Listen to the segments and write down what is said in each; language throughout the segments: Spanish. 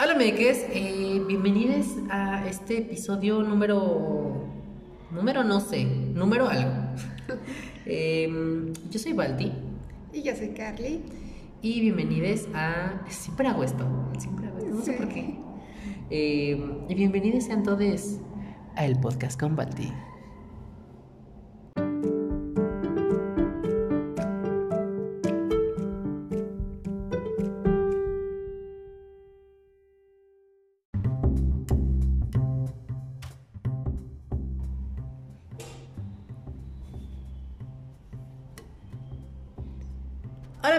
Hola, Meques. Eh, bienvenidos a este episodio número. Número no sé, número algo. Em, yo soy Balti Y yo soy Carly. y bienvenidos a. Siempre hago esto. Siempre hago esto, no sé Sí. por qué. Em, y bienvenidos a el podcast con Balti.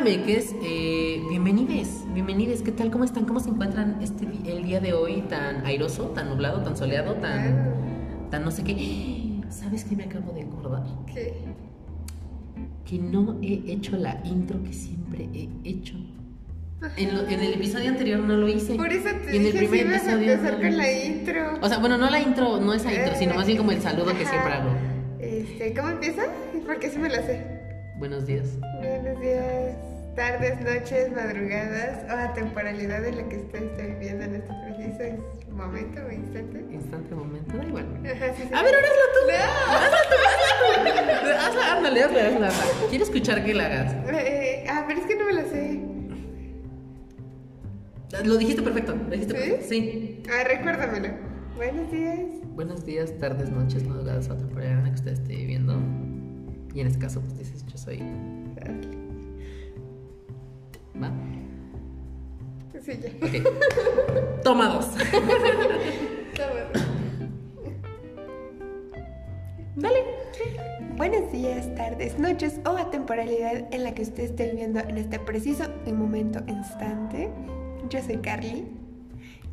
Hola, Meques. Eh, bienvenidos. Bienvenidos. ¿Qué tal? ¿Cómo están? ¿Cómo se encuentran este el día de hoy tan airoso, tan nublado, tan soleado, tan. tan no sé qué? ¿Sabes qué me acabo de acordar? ¿Qué? que no he hecho la intro que siempre he hecho. En, lo- en el episodio anterior no lo hice. Por eso te Y en el dije si primer ibas a empezar no con la intro. O sea, bueno, no la intro, no esa intro, sino más bien como el saludo que Ajá. siempre hago. Este, ¿cómo empieza? Porque sí me la sé. Buenos días. Buenos días, tardes, noches, madrugadas o a temporalidad en la que usted esté viviendo en este preciso momento o instante. Instante, momento, da igual. Ajá, sí, sí. A ver, ahora hazla tú. Hazla, hazla, ándale, hazla, hazla, hazla. Quiero escuchar que la hagas. Eh, ah, pero es que no me la sé. Lo dijiste perfecto, lo dijiste ¿Sí? perfecto. Sí. Ah, recuérdamelo. Buenos días. Buenos días, tardes, noches, madrugadas o temporada en la que usted esté viviendo. Y en este caso, pues dices, yo soy. ¿Va? Sí, ya. Ok. Toma dos. Dale. Buenos días, tardes, noches o a temporalidad en la que usted esté viviendo en este preciso y momento instante. Yo soy Carly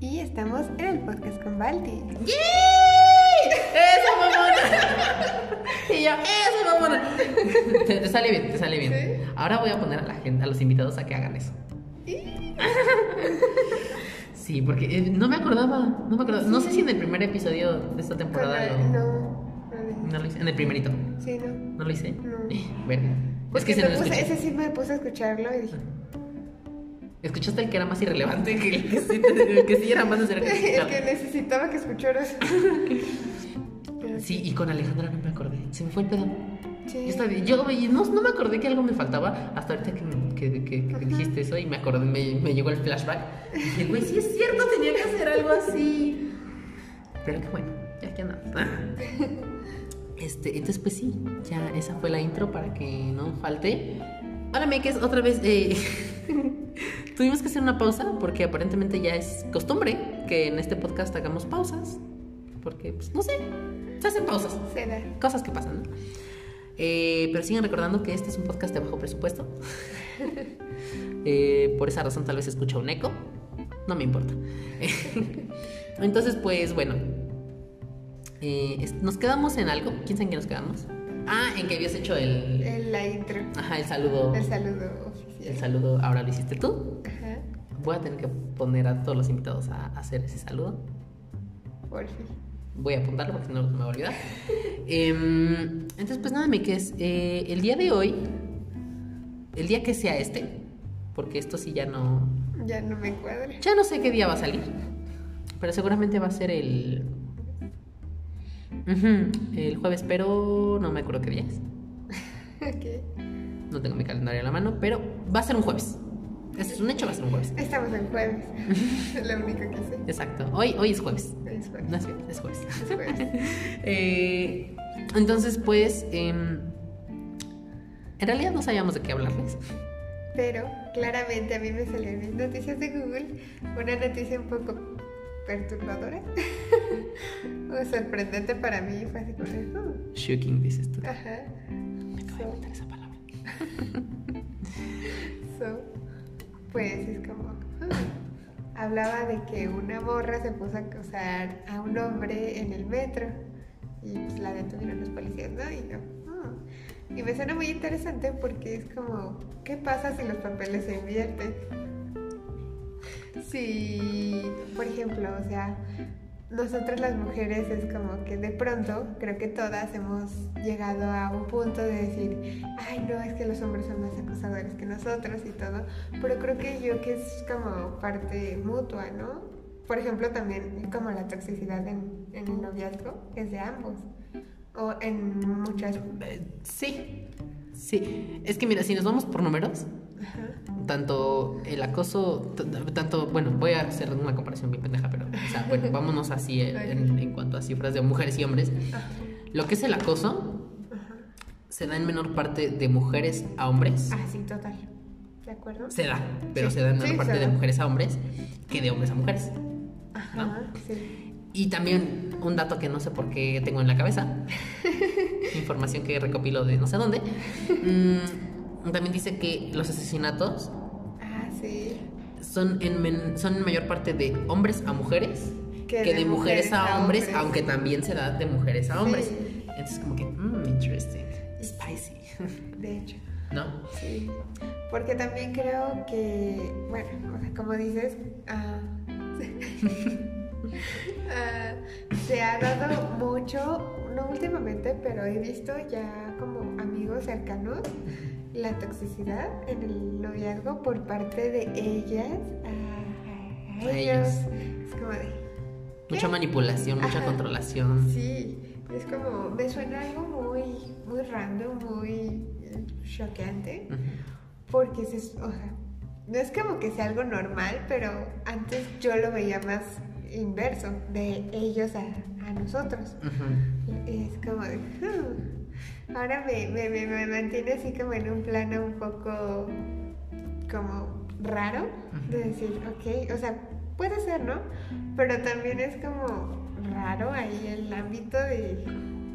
y estamos en el podcast con Balti. ¡Yay! ¡Eso, mamona! Y yo, ¡eso, mamona! Te, te sale bien, te sale bien. ¿Sí? Ahora voy a poner a la gente, a los invitados a que hagan eso. Sí, porque eh, no me acordaba, no me acordaba. No sé si en el primer episodio de esta temporada lo, no, no, no lo hice. En el primerito, Sí, no. ¿no lo hice? No. Verga. Es que se me lo puse, ese sí me puse a escucharlo y dije, Escuchaste el que era más irrelevante, que el que sí, el que sí era más necesario que es que necesitaba que escucharas. Sí, y con Alejandra no me acordé. Se me fue el pedo. Sí. Yo, yo, no, no me acordé que algo me faltaba hasta ahorita que, que, que- que dijiste eso y me acordé, me, me llegó el flashback. Y dije, güey, sí es cierto, tenía que hacer algo así. Pero qué bueno, ya que andamos. Este, entonces pues sí, ya esa fue la intro para que no falte. Ahora me es otra vez. eh, tuvimos que hacer una pausa porque aparentemente ya es costumbre que en este podcast hagamos pausas. Porque, pues, no sé, se hacen pausas Se da. cosas que pasan, ¿no? Eh, pero sigan recordando que este es un podcast de bajo presupuesto. Eh, por esa razón tal vez escucha un eco. No me importa. Entonces, pues bueno. Eh, nos quedamos en algo. ¿Quién sabe en qué nos quedamos? Ah, en que habías hecho el... El- La intro. Ajá, el saludo. El saludo oficial. El saludo ahora lo hiciste tú. Ajá. Voy a tener que poner a todos los invitados a hacer ese saludo. Por fin. Voy a apuntarlo porque si no me va a olvidar. Em, entonces, pues nada, me que es el día de hoy, el día que sea este, porque esto sí ya no, Ya no me cuadra. ya no sé qué día va a salir, pero seguramente va a ser el, el jueves, pero no me acuerdo qué día es. Ok. No tengo mi calendario a la mano, pero va a ser un jueves. Eso es un hecho, va a ser un jueves. Estamos en jueves. es lo único que sé. Exacto. Hoy, hoy es jueves. Es jueves. No es viernes, es jueves. Es jueves. Eh, entonces, pues, em, en realidad no sabíamos de qué hablarles. Pero claramente a mí me salió en mis noticias de Google una noticia un poco perturbadora o sorprendente para mí. Fue así como, de, "Oh". Shocking, dices tú. ajá. Me acabo de So, inventar esa palabra. so, pues es como, "Ah". hablaba de que una morra se puso a acosar a un hombre en el metro y pues la detuvieron los policías, ¿no? Y yo, "Ah". Y me suena muy interesante porque es como, ¿qué pasa si los papeles se invierten? Si, por ejemplo, o sea, nosotras las mujeres es como que de pronto, creo que todas hemos llegado a un punto de decir, ay no, es que los hombres son más acosadores que nosotros y todo, pero creo que yo que es como parte mutua, ¿no? por ejemplo, también como la toxicidad en, en el noviazgo es de ambos. O en muchas... Eh, sí, sí. Es que mira, si nos vamos por números, tanto el acoso, tanto, bueno, voy a hacer una comparación bien pendeja, pero, o sea, bueno, vámonos así en, en, cuanto a cifras de mujeres y hombres. Lo que es el acoso se da en menor parte de mujeres a hombres. Ah, sí, total. ¿De acuerdo? Se da, pero se da en menor parte de mujeres a hombres que de hombres a mujeres. Ajá, sí. Y también un dato que no sé por qué tengo en la cabeza, información que recopilo de no sé dónde, mm, también dice que los asesinatos ah, sí. son, en son en mayor parte de hombres a mujeres que, de, mujeres, a, hombres, aunque también se da de mujeres a hombres. Entonces como que, mmm, interesting, spicy. De hecho. ¿No? Sí. Porque también creo que, bueno, o sea, como dices, uh, se ha dado mucho, no últimamente, pero he visto ya como amigos cercanos la toxicidad en el noviazgo por parte de ellas a, ellos. Es como de Mucha manipulación, mucha controlación. Sí, es como, me suena algo muy, muy random, muy choqueante, porque es, o sea, no es como que sea algo normal, pero antes yo lo veía más inverso, de ellos a, a nosotros. Es como de, hmm". Ahora me, me, me, mantiene así como en un plano un poco como raro, de decir, ok, o sea, Puede ser, ¿no? Pero también es como raro ahí el ámbito de,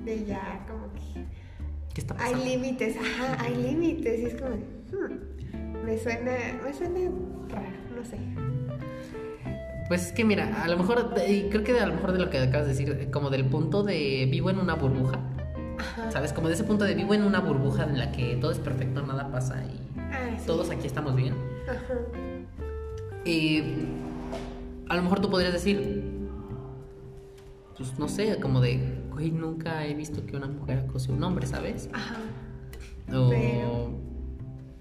de ya como que... ¿Qué está pasando? Hay límites, ajá, hay límites. Y es como, hmm, me suena, me suena raro, no sé. Pues es que mira, a lo mejor, creo que a lo mejor de lo que acabas de decir, como del punto de vivo en una burbuja, Ajá. ¿sabes? Como de ese punto de vivo en una burbuja en la que todo es perfecto, nada pasa y ah, todos aquí estamos bien. Ajá. Y a lo mejor tú podrías decir, pues no sé, como de, güey, nunca he visto que una mujer acose a un hombre, ¿sabes? Ajá. O...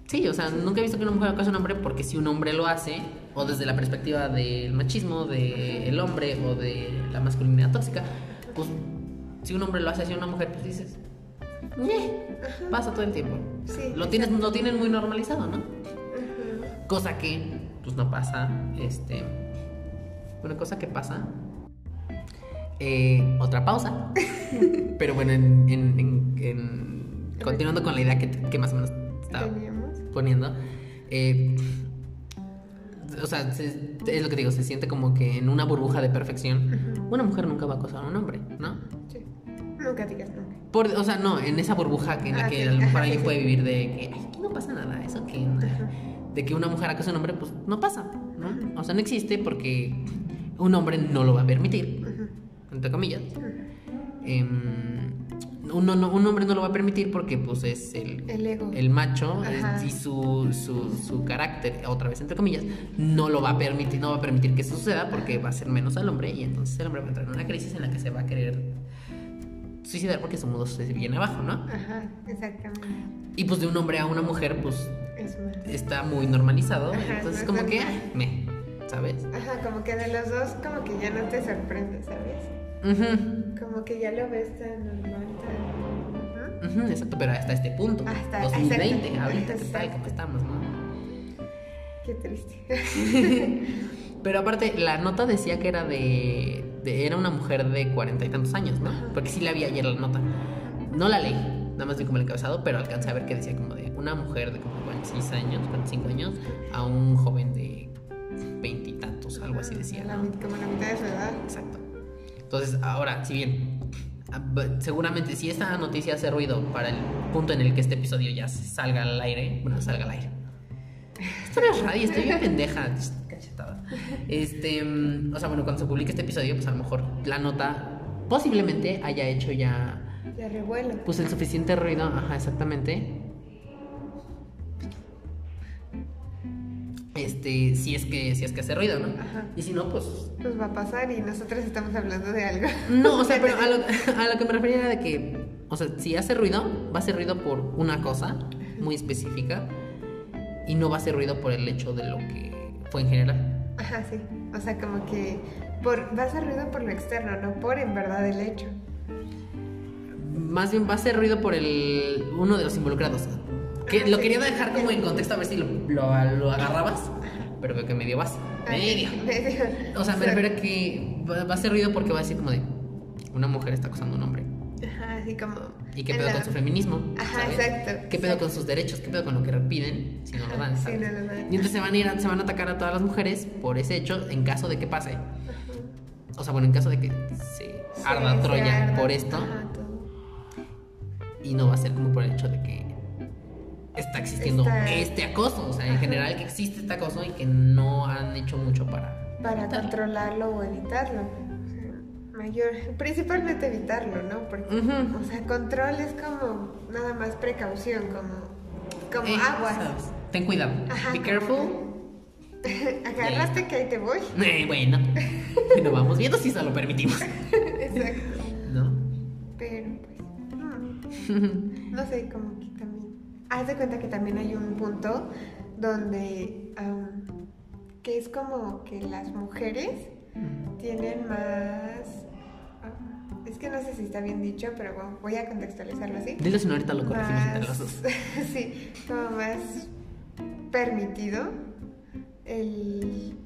Sí, o sea, nunca he visto que una mujer acose a un hombre porque si un hombre lo hace, o desde la perspectiva del machismo, del hombre o de la masculinidad tóxica, pues si un hombre lo hace hacia una mujer, pues dices, pasa todo el tiempo. Sí, lo, tienes, lo tienen muy normalizado, ¿no? Cosa que, pues no pasa, este una cosa que pasa. Eh, otra pausa. Pero bueno, en, continuando con la idea que, más o menos estaba poniendo. Eh, o sea, es lo que digo, se siente como que en una burbuja de perfección, una mujer nunca va a acosar a un hombre, ¿no? Sí. Nunca digas nunca. Por, o sea, no, en esa burbuja que, en la ah, que a lo mejor alguien puede vivir de que, ay, aquí no pasa nada, eso que, de que una mujer acosa a un hombre, pues no pasa, ¿no? O sea, no existe porque un hombre no lo va a permitir, entre comillas. Em, un, un, hombre no lo va a permitir porque pues es el, el, macho y su, su, su, carácter, otra vez entre comillas, no lo va a permitir, no va a permitir que eso suceda porque va a ser menos al hombre y entonces el hombre va a entrar en una crisis en la que se va a querer suicidar porque su mundo se viene abajo, ¿no? Ajá, exactamente. Y pues de un hombre a una mujer pues está muy normalizado, entonces como que me ¿sabes? Ajá, como que de los dos como que ya no te sorprende, ¿sabes? Como que ya lo ves tan normal, tan... exacto, pero hasta este punto. Hasta 2020, ahorita que tal, como estamos, ¿no? Qué triste. pero aparte, la nota decía que era de, Era una mujer de cuarenta y tantos años, ¿no? Porque sí la vi ayer la nota. No la leí, nada más vi como el encabezado, pero alcancé a ver que decía como de una mujer de como 46 años, 45 años, a un joven de veintitantos, algo así decía. Como la mitad de su edad. Exacto. Entonces, ahora, si bien ah, seguramente si esta noticia hace ruido para el punto en el que este episodio ya salga al aire, bueno, salga al aire. Esto no es radio, estoy bien pendeja. Este, mm, o sea, bueno, cuando se publique este episodio, pues a lo mejor la nota posiblemente haya hecho ya... De revuelo. Pues el suficiente ruido, ajá, exactamente, este, si es que, si es que hace ruido, ¿no? Ajá. Y si no, pues... Pues va a pasar y nosotros estamos hablando de algo. No, o sea, pero a lo, que me refería era de que, o sea, si hace ruido, va a hacer ruido por una cosa muy específica y no va a hacer ruido por el hecho de lo que fue en general. Ajá, sí. O sea, como que por, va a ser ruido por lo externo, no por en verdad el hecho. Más bien va a ser ruido por el uno de los involucrados. Que lo quería dejar como en contexto a ver si lo, lo, lo agarrabas, pero veo que medio vas. Medio. medio. O sea, me refiero a que va, a ser ruido porque va a decir como de una mujer está acosando a un hombre. Así como. ¿Y qué pedo la- con su feminismo? Ajá, ¿sabes? exacto, ¿Qué pedo exacto. con sus derechos? ¿Qué pedo con lo que piden si no lo dan? sí, ¿sabes? no lo dan. Y entonces se van a ir, a- se van a atacar a todas las mujeres por ese hecho en caso de que pase. Ajá. O sea, bueno, en caso de que se Sí, arda se Troya arda. por esto Ajá, y no va a ser como por el hecho de que está existiendo Está- este acoso. O sea, en general que existe este acoso y que no han hecho mucho para... Para evitarlo. controlarlo o evitarlo. Mayor. Principalmente evitarlo, ¿no? Porque, o sea, control es como nada más precaución, como, como Eh, aguas. ¿sabes? Ten cuidado. Ajá, Be careful. Agarraste que ahí te voy. Eh, bueno. bueno, vamos viendo si se lo permitimos. Exacto. ¿No? Pero pues. no sé, como que también. Haz de cuenta que también hay un punto donde. que es como que las mujeres tienen más. am, es que no sé si está bien dicho, pero bueno, voy a contextualizarlo así. Dile si no ahorita lo corregimos entre los dos. sí, como más permitido el,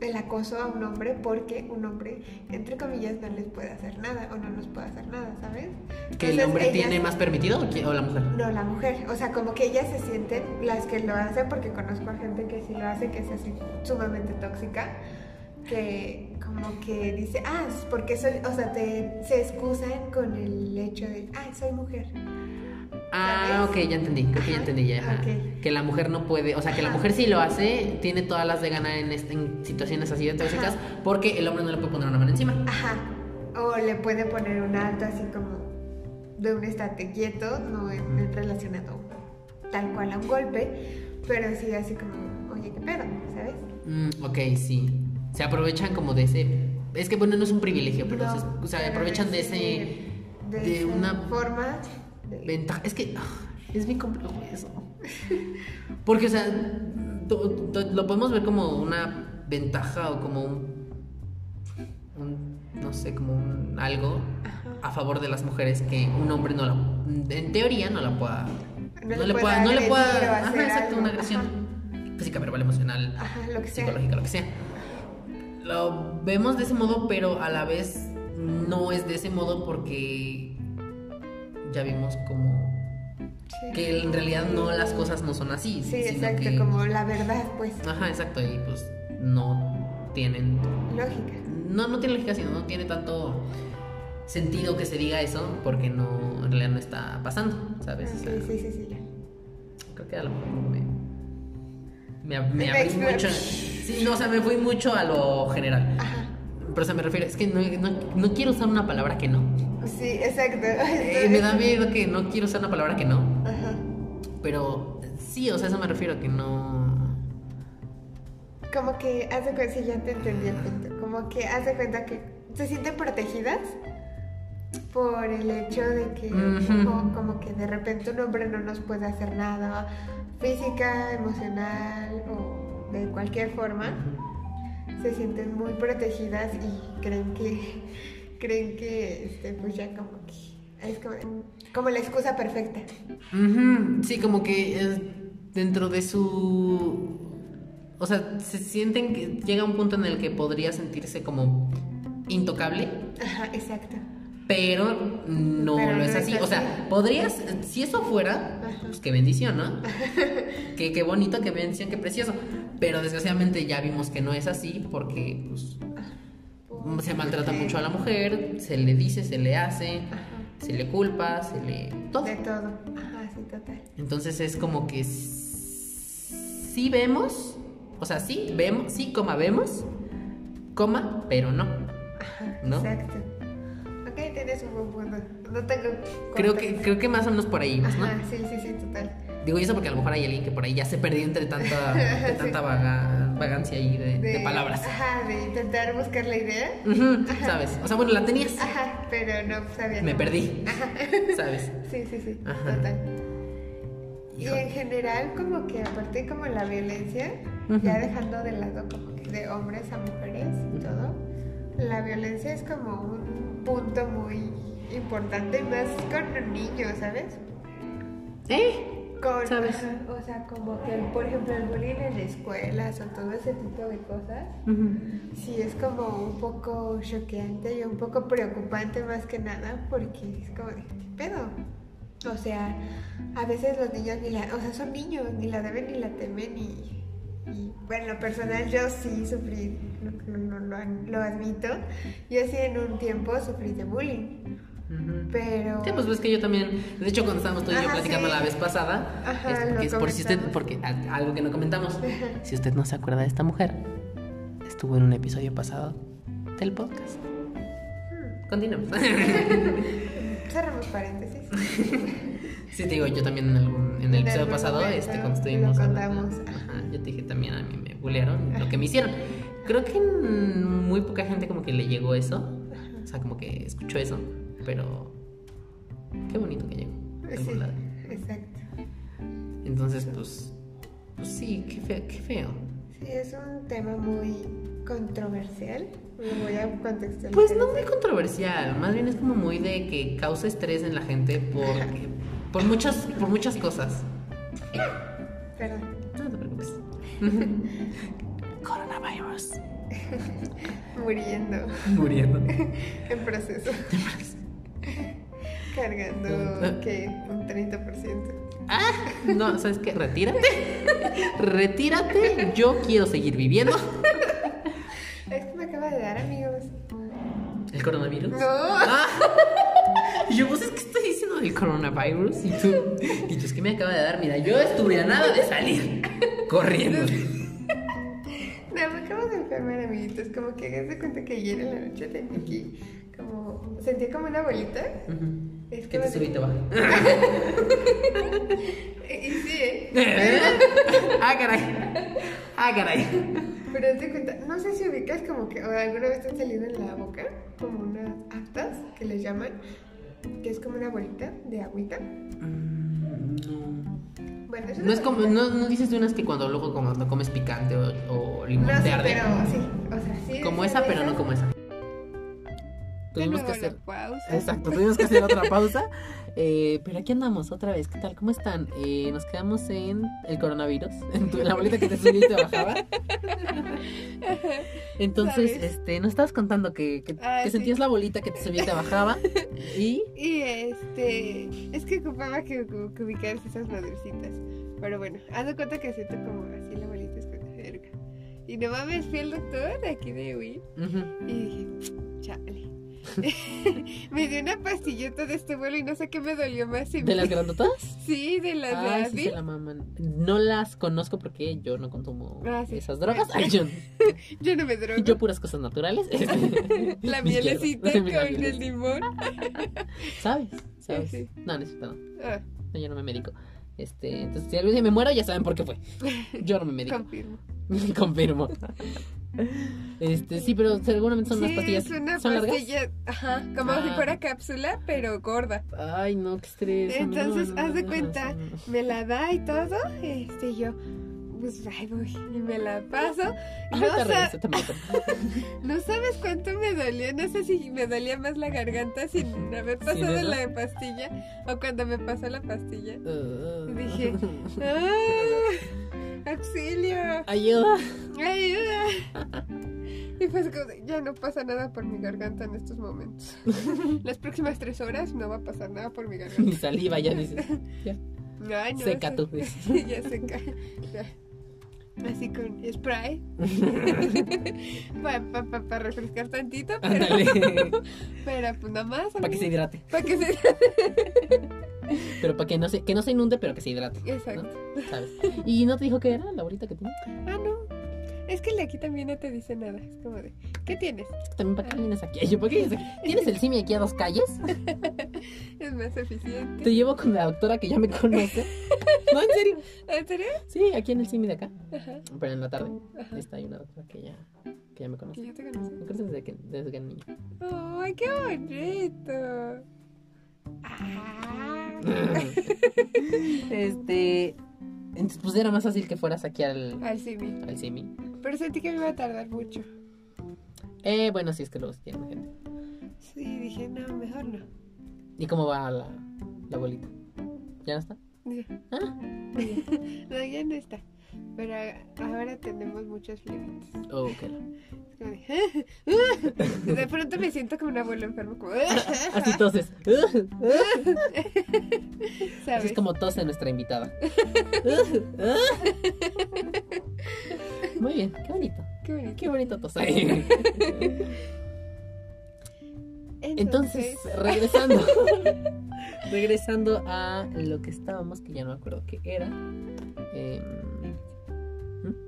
el acoso a un hombre porque un hombre, entre comillas, no les puede hacer nada o no nos puede hacer nada, ¿sabes? ¿Que el hombre ellas- tiene más permitido o la mujer? No, la mujer. O sea, como que ellas se sienten, las que lo hacen, porque conozco a gente que sí lo hace, que es así sumamente tóxica, que como que dice, ah, es porque soy, o sea, te, se excusan con el hecho de, ah, soy mujer. Ah, ¿Sabes? ok, ya entendí. Creo que ya entendí ya. ajá. ok. Que la mujer no puede, o sea, que la mujer sí lo hace, tiene todas las de ganar en, este- en situaciones así de tóxicas, Ajá. porque el hombre no le puede poner una mano encima. Ajá. O le puede poner un alto así como de un estate quieto, no en, en relacionado tal cual a un golpe, pero sí así como, oye, ¿qué pedo? ¿Sabes? Mm, ok, sí. Se aprovechan como de ese. Es que bueno, no es un privilegio, pero No, se, o sea, aprovechan de ese. de de una forma ventaja. Es que ah, es bien complejo eso. Porque, o sea, to- to- lo podemos ver como una ventaja o como un. un, no sé, como un algo Ajá. a favor de las mujeres que un hombre no la. En teoría no la pueda. No No, le pueda. No le pueda. Ajá, exacto, algo. una agresión. Física, verbal, emocional Ajá, lo que sea. psicológica, lo que sea. Lo vemos de ese modo, pero a la vez no es de ese modo porque ya vimos como Sí. que en realidad no las cosas no son así. Sí, exacto, que- como la verdad, pues, Ajá, exacto, y pues no tienen... lógica. No, no tiene lógica, sino no tiene tanto sentido que se diga eso porque no, en realidad no está pasando, ¿sabes? O Ok, sea, sí, sí, sí. Creo que a lo mejor me, me, me abrí mucho. Sí, no, o sea, me fui mucho a lo general. Ajá. Pero o sea, me refiero, es que no, no, no quiero usar una palabra que no. Sí, exacto. Eh, me da miedo que no quiero usar una palabra que no. Ajá. Pero sí, o sea, eso me refiero a que no. Como que hace cuenta, sí, ya te entendí el punto. Como que hace cuenta que se sienten protegidas por el hecho de que como que de repente un hombre no nos puede hacer nada física, emocional o de cualquier forma. Se sienten muy protegidas y creen que creen que este, pues ya como que es como, como la excusa perfecta. Sí, como que es dentro de su. O sea, se sienten que llega un punto en el que podría sentirse como intocable, Ajá, exacto. Pero no Pero lo es así. O sea, podrías, si eso fuera, pues qué bendición, ¿no? qué, qué bonito, qué bendición, qué precioso. Pero desgraciadamente ya vimos que no es así porque pues, se maltrata mucho a la mujer, se le dice, se le hace, se le culpa, se le. todo. De todo. Ajá, sí, total. Entonces es como que sí vemos, o sea, sí vemos, sí, coma, vemos, coma, pero no. Ajá, ¿No? exacto. Tienes un buen punto. No tengo. Creo que, creo que más o menos por ahí, ¿no? Ajá, sí, sí, sí, total. Digo eso porque a lo mejor hay alguien que por ahí ya se perdió entre tanta, de Sí. tanta vaga- vagancia ahí de, de palabras. Ajá, de intentar buscar la idea. Ujú, ¿Sabes? O sea, bueno, la tenías. Ajá, pero no sabía. Me cómo. perdí. Ajá. ¿Sabes? Sí, sí, sí, Ajá. total. Y en general, como que aparte como la violencia, ya dejando de lado como que de hombres a mujeres y todo, la violencia es como un punto muy importante, más con niños, ¿sabes? ¿Eh? Con, ¿Sabes? ajá, o sea, como que, por ejemplo, el bullying en escuelas o todo ese tipo de cosas, sí es como un poco choqueante y un poco preocupante más que nada, porque es como de, ¿qué pedo? O sea, a veces los niños ni la, o sea, son niños, ni la deben ni la temen y, y bueno, en lo personal yo sí sufrí, lo, lo- lo- lo admito, yo sí en un tiempo sufrí de bullying, Ujú. pero... Sí, pues ves que yo también, de hecho cuando estábamos tú y yo Ajá, platicando sí. la vez pasada, Ajá, es, lo que es por si usted, porque algo que no comentamos, si usted no se acuerda de esta mujer, estuvo en un episodio pasado del podcast. Hmm, Continuemos. cerramos paréntesis. Sí, te digo, yo también en, algún- en el episodio pasado, momento este, cuando estuvimos hablando, contamos. ajá, yo te dije también a mí me bullearon lo que me hicieron. Creo que muy poca gente como que le llegó eso, o sea, como que escuchó eso, pero qué bonito que llegó. Sí, lado. exacto. Entonces, pues, pues sí, qué feo, qué feo. Sí, es un tema muy controversial. Lo voy a contextualizar. Pues no muy controversial, más bien es como muy de que causa estrés en la gente por, por muchas, por muchas cosas. Perdón. No te preocupes. Coronavirus. Muriendo. Muriendo. En proceso. Cargando, ¿qué? Un 30%. Ah, no, ¿sabes qué? Retírate. Retírate. Yo quiero seguir viviendo. Es que me acaba de dar, amigos. ¿El coronavirus? No. Ah. Y yo, pues es que estoy diciendo del coronavirus y tú. Y tú es que me acaba de dar. Mira, yo estuve a nada de salir corriendo. No, me acabo de enfermar, amiguitos. Como que hagas de cuenta que ayer en la noche tenía aquí como. Sentía como una bolita. Ujú. Es Que te subí te baja. Y sí, ¿eh? ah, caray. Ah, caray. Pero de cuenta, no sé si ubicas como que o alguna vez te han salido en la boca como unas aftas que les llaman, que es como una bolita de agüita. Mm, no. Bueno, es No es como, no, no dices de unas que cuando luego como no comes picante o, o limón No, te sí, arde. pero sí, o sea, sí. Como esa, pero no como esa. Tuvimos que hacer. pausa. Exacto, tuvimos que hacer otra pausa. Eh, pero aquí andamos otra vez. ¿Qué tal? ¿Cómo están? Eh, nos quedamos en el coronavirus, en tu- la bolita que te subía y te bajaba. Entonces, ¿Sabes? este, nos estabas contando que, que, Ah, que sí. sentías la bolita que te subía y te bajaba. Y. Y este, es que ocupaba que, que, que ubicaras esas madrecitas. Pero bueno, haz de cuenta que siento como así la Y no mames, fui al doctor aquí de Wii y dije, chale. me dio una pastillota de este vuelo y no sé qué me dolió más. si ¿De me- las grandotas? Sí, de las de sí Advil. se la maman. No las conozco porque yo no consumo Ah, sí. esas drogas. Ay, yo, Yo no me drogo. yo puras cosas naturales. la mielecita con el limón. ¿Sabes? ¿Sabes? Sí. No, necesito no. Ah, No, yo no me medico. Este, entonces, si algún día me muero, ya saben por qué fue. Yo no me medico. confirmo. Confirmo. Este, sí, pero seguramente son unas sí, pastillas. es una ¿Son largas? pastilla, ajá, como Ah. si fuera cápsula, pero gorda. Ay, no, qué estrés. Entonces, No, no, haz de no, cuenta, me la da y todo, este, yo, pues, ahí voy, y me la paso. Ay, No, te sa- regreso, te mato. no sabes cuánto me dolió, no sé si me dolía más la garganta sin haber pasado ¿verdad? la pastilla o cuando me pasó la pastilla. Uh. Dije, ¡Ah! ¡Auxilio! Ayuda. ¡Ayuda! Y pues ya no pasa nada por mi garganta en estos momentos. Las próximas tres horas no va a pasar nada por mi garganta. Mi saliva ya dices. Ya. Ay, no, Seca tú. dices. ya seca. Ya. Así con spray. Para refrescar tantito, pero, pero pues nada más. Para que se hidrate. Para que se... Pero para que no se, que no se inunde, pero que se hidrate. Exacto. ¿Sabes? ¿Y no te dijo qué era la bolita que tiene? Ah, no. Es que el de aquí también no te dice nada. Es como de, ¿qué tienes? También para qué vienes aquí. Yo, ¿para qué vienes aquí? ¿Tienes el simi aquí a dos calles? Es más eficiente. Te llevo con la doctora que ya me conoce. No, en serio. ¿En serio? Sí, aquí en el simi de acá. Ajá. Pero en la tarde. Ajá. Está ahí una doctora que ya, que ya me Que conoce. yo te conocí. Me conoces desde que, desde que niño. ¡Ay, qué bonito! Ah. este. Entonces, pues era más fácil que fueras aquí al, Al Simi. al Simi. Pero sentí que me iba a tardar mucho. Eh, bueno, sí, es que luego se tiene gente. Sí, dije, no, mejor no. ¿Y cómo va la, la abuelita? ¿Ya no está? Ya. Ah, No, ya no está. Pero ahora tenemos muchos límites. oh, ok. Es como de, me siento como un abuelo enfermo, como, Así toses. Es como tose nuestra invitada. Muy bien, qué bonito. Qué bonito. Qué bonito tose. Entonces, regresando. regresando a lo que estábamos, que ya no me acuerdo qué era. Em,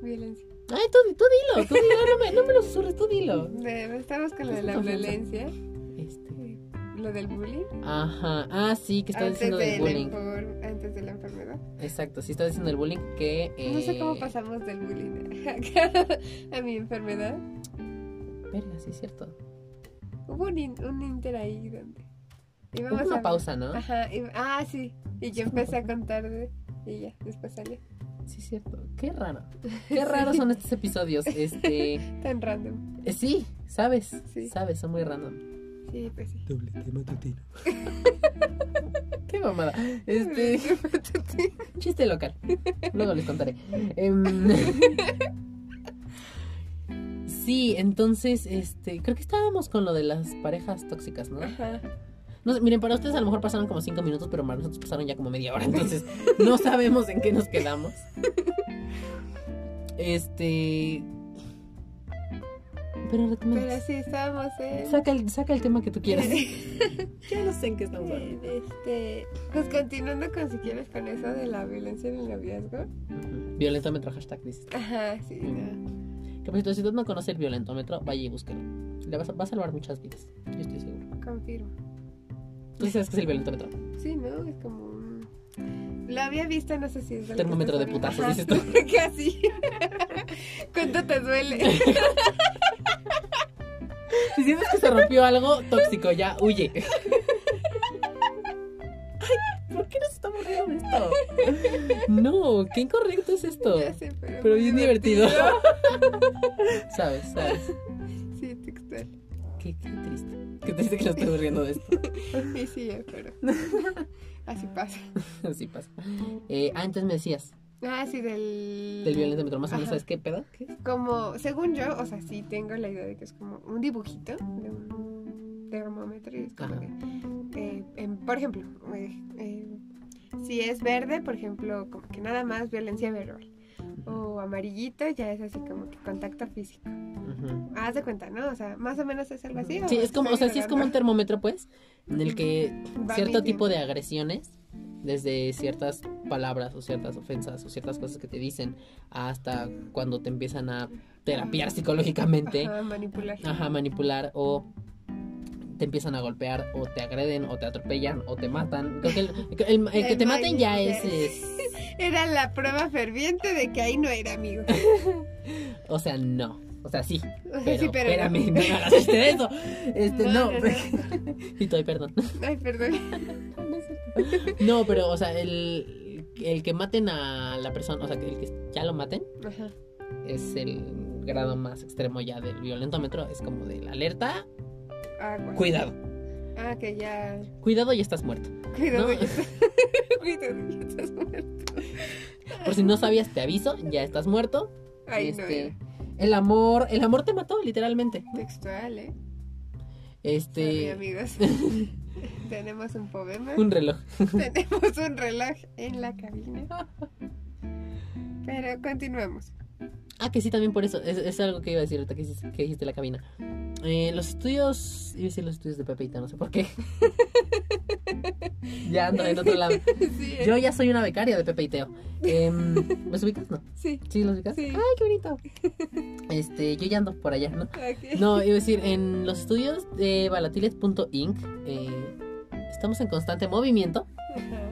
Violencia. Ay, tú, tú dilo, tú dilo, no me, no me lo susurres, tú dilo. De- Estamos con lo de la violencia, Este, lo del bullying. ajá, ah, sí, que Antes, diciendo del bullying. enfor- antes de la enfermedad. Exacto, sí estás diciendo del bullying que... No sé cómo eh, pasamos del bullying a mi enfermedad. Verga, sí es cierto. Hubo un, in- un inter ahí donde Hubo una a- pausa, ¿no? Ajá, y- ah, sí. Y yo empecé a contar de... Y ya, después salió. Sí es cierto. Qué raro. Qué raros son estos episodios. Este... Tan random. eh, sí, sabes. Sí. Sabes, son muy random. Sí, pues sí. Doble tema matutino. Qué mamada. Este... Chiste local. Luego les contaré. Em, Sí, entonces, este, creo que estábamos con lo de las parejas tóxicas, ¿no? Ajá. No sé, miren, para ustedes a lo mejor pasaron como cinco minutos, pero para nosotros pasaron ya como media hora, entonces no sabemos en qué nos quedamos. Este. Pero. Pero sí, estábamos en... Saca el, saca el tema que tú quieras. ya no sé en qué estamos hablando. Este, pues continuando con si quieres con eso de la violencia en el noviazgo. Violentómetro, hashtag dices. Ajá, sí, no. Que por cierto, si usted no conoce el violentómetro, vaya y búsquelo. Le va a, va a salvar muchas vidas. Yo estoy seguro. Confirmo. ¿Tú sí sabes qué es el violentómetro? Sí, ¿no? Es como un... Lo había visto, no sé si es que Termómetro de hablando. dices tú. Casi. ¿Cuánto te duele? Si sientes que se rompió algo tóxico, ya huye. Ay, ¿por qué nos estamos riendo de esto? No, qué incorrecto es esto. Ya sé, pero... Pero bien divertido. Sabes, sabes. Sí, textual. Qué, qué triste. Qué triste que nos estemos riendo de esto. Sí, pero... Así pasa. Así pasa. Eh, ah, entonces me decías Ah, sí, del... del violentómetro. Más o menos, Ajá. ¿sabes qué pedo? ¿Qué es? Como, según yo, o sea, sí tengo la idea de que es como un dibujito de un termómetro y es como Ajá. que, eh, por ejemplo, eh, eh, si es verde, por ejemplo, como que nada más violencia verbal. O amarillito ya es así como que contacto físico. Ujú. Haz de cuenta, ¿no? O sea, más o menos es algo así. Sí, ¿o es como, o sea, sí es como un termómetro, pues, en el que Va cierto tipo de agresiones, desde ciertas palabras o ciertas ofensas o ciertas cosas que te dicen, hasta cuando te empiezan a terapiar psicológicamente, Ajá, manipular. ajá, manipular o te empiezan a golpear o te agreden o te atropellan o te matan. Creo que el, el- el que te maten ya es, es- Era la prueba ferviente de que ahí no era amigo. o sea, no. O sea, sí. Pero, sí, pero espérame, no. me hagas este eso. Este, No, no. no, y perdón. Ay, perdón. No, pero, o sea, el, el que maten a la persona, o sea, que el que ya lo maten, Ajá. es el grado más extremo ya del violentómetro. Es como de la alerta, Agua. cuidado. Ah, que ya. Cuidado, ya estás muerto. Cuidado, No. ya estás. Cuidado, ya estás muerto. Por si no sabías, te aviso, ya estás muerto. Ay, no. este, era el amor, el amor te mató, literalmente. Textual, ¿eh? Este, amigos. Tenemos un poema. un reloj. Tenemos un reloj en la cabina. Pero continuemos. Ah, que sí, también por eso. Es, es algo que iba a decir ahorita que dijiste, que dijiste la cabina. Eh, los estudios. Iba a decir los estudios de Pepeita, no sé por qué. ya ando en otro lado. Sí, ¿eh? Yo ya soy una becaria de Pepe y Teo. Em, ¿Los ubicas? No. Sí. ¿Sí los ubicas? Sí. Ay, qué bonito. Este, yo ya ando por allá, ¿no? No, iba a decir, en los estudios de balatiles.inc eh, estamos en constante movimiento. Te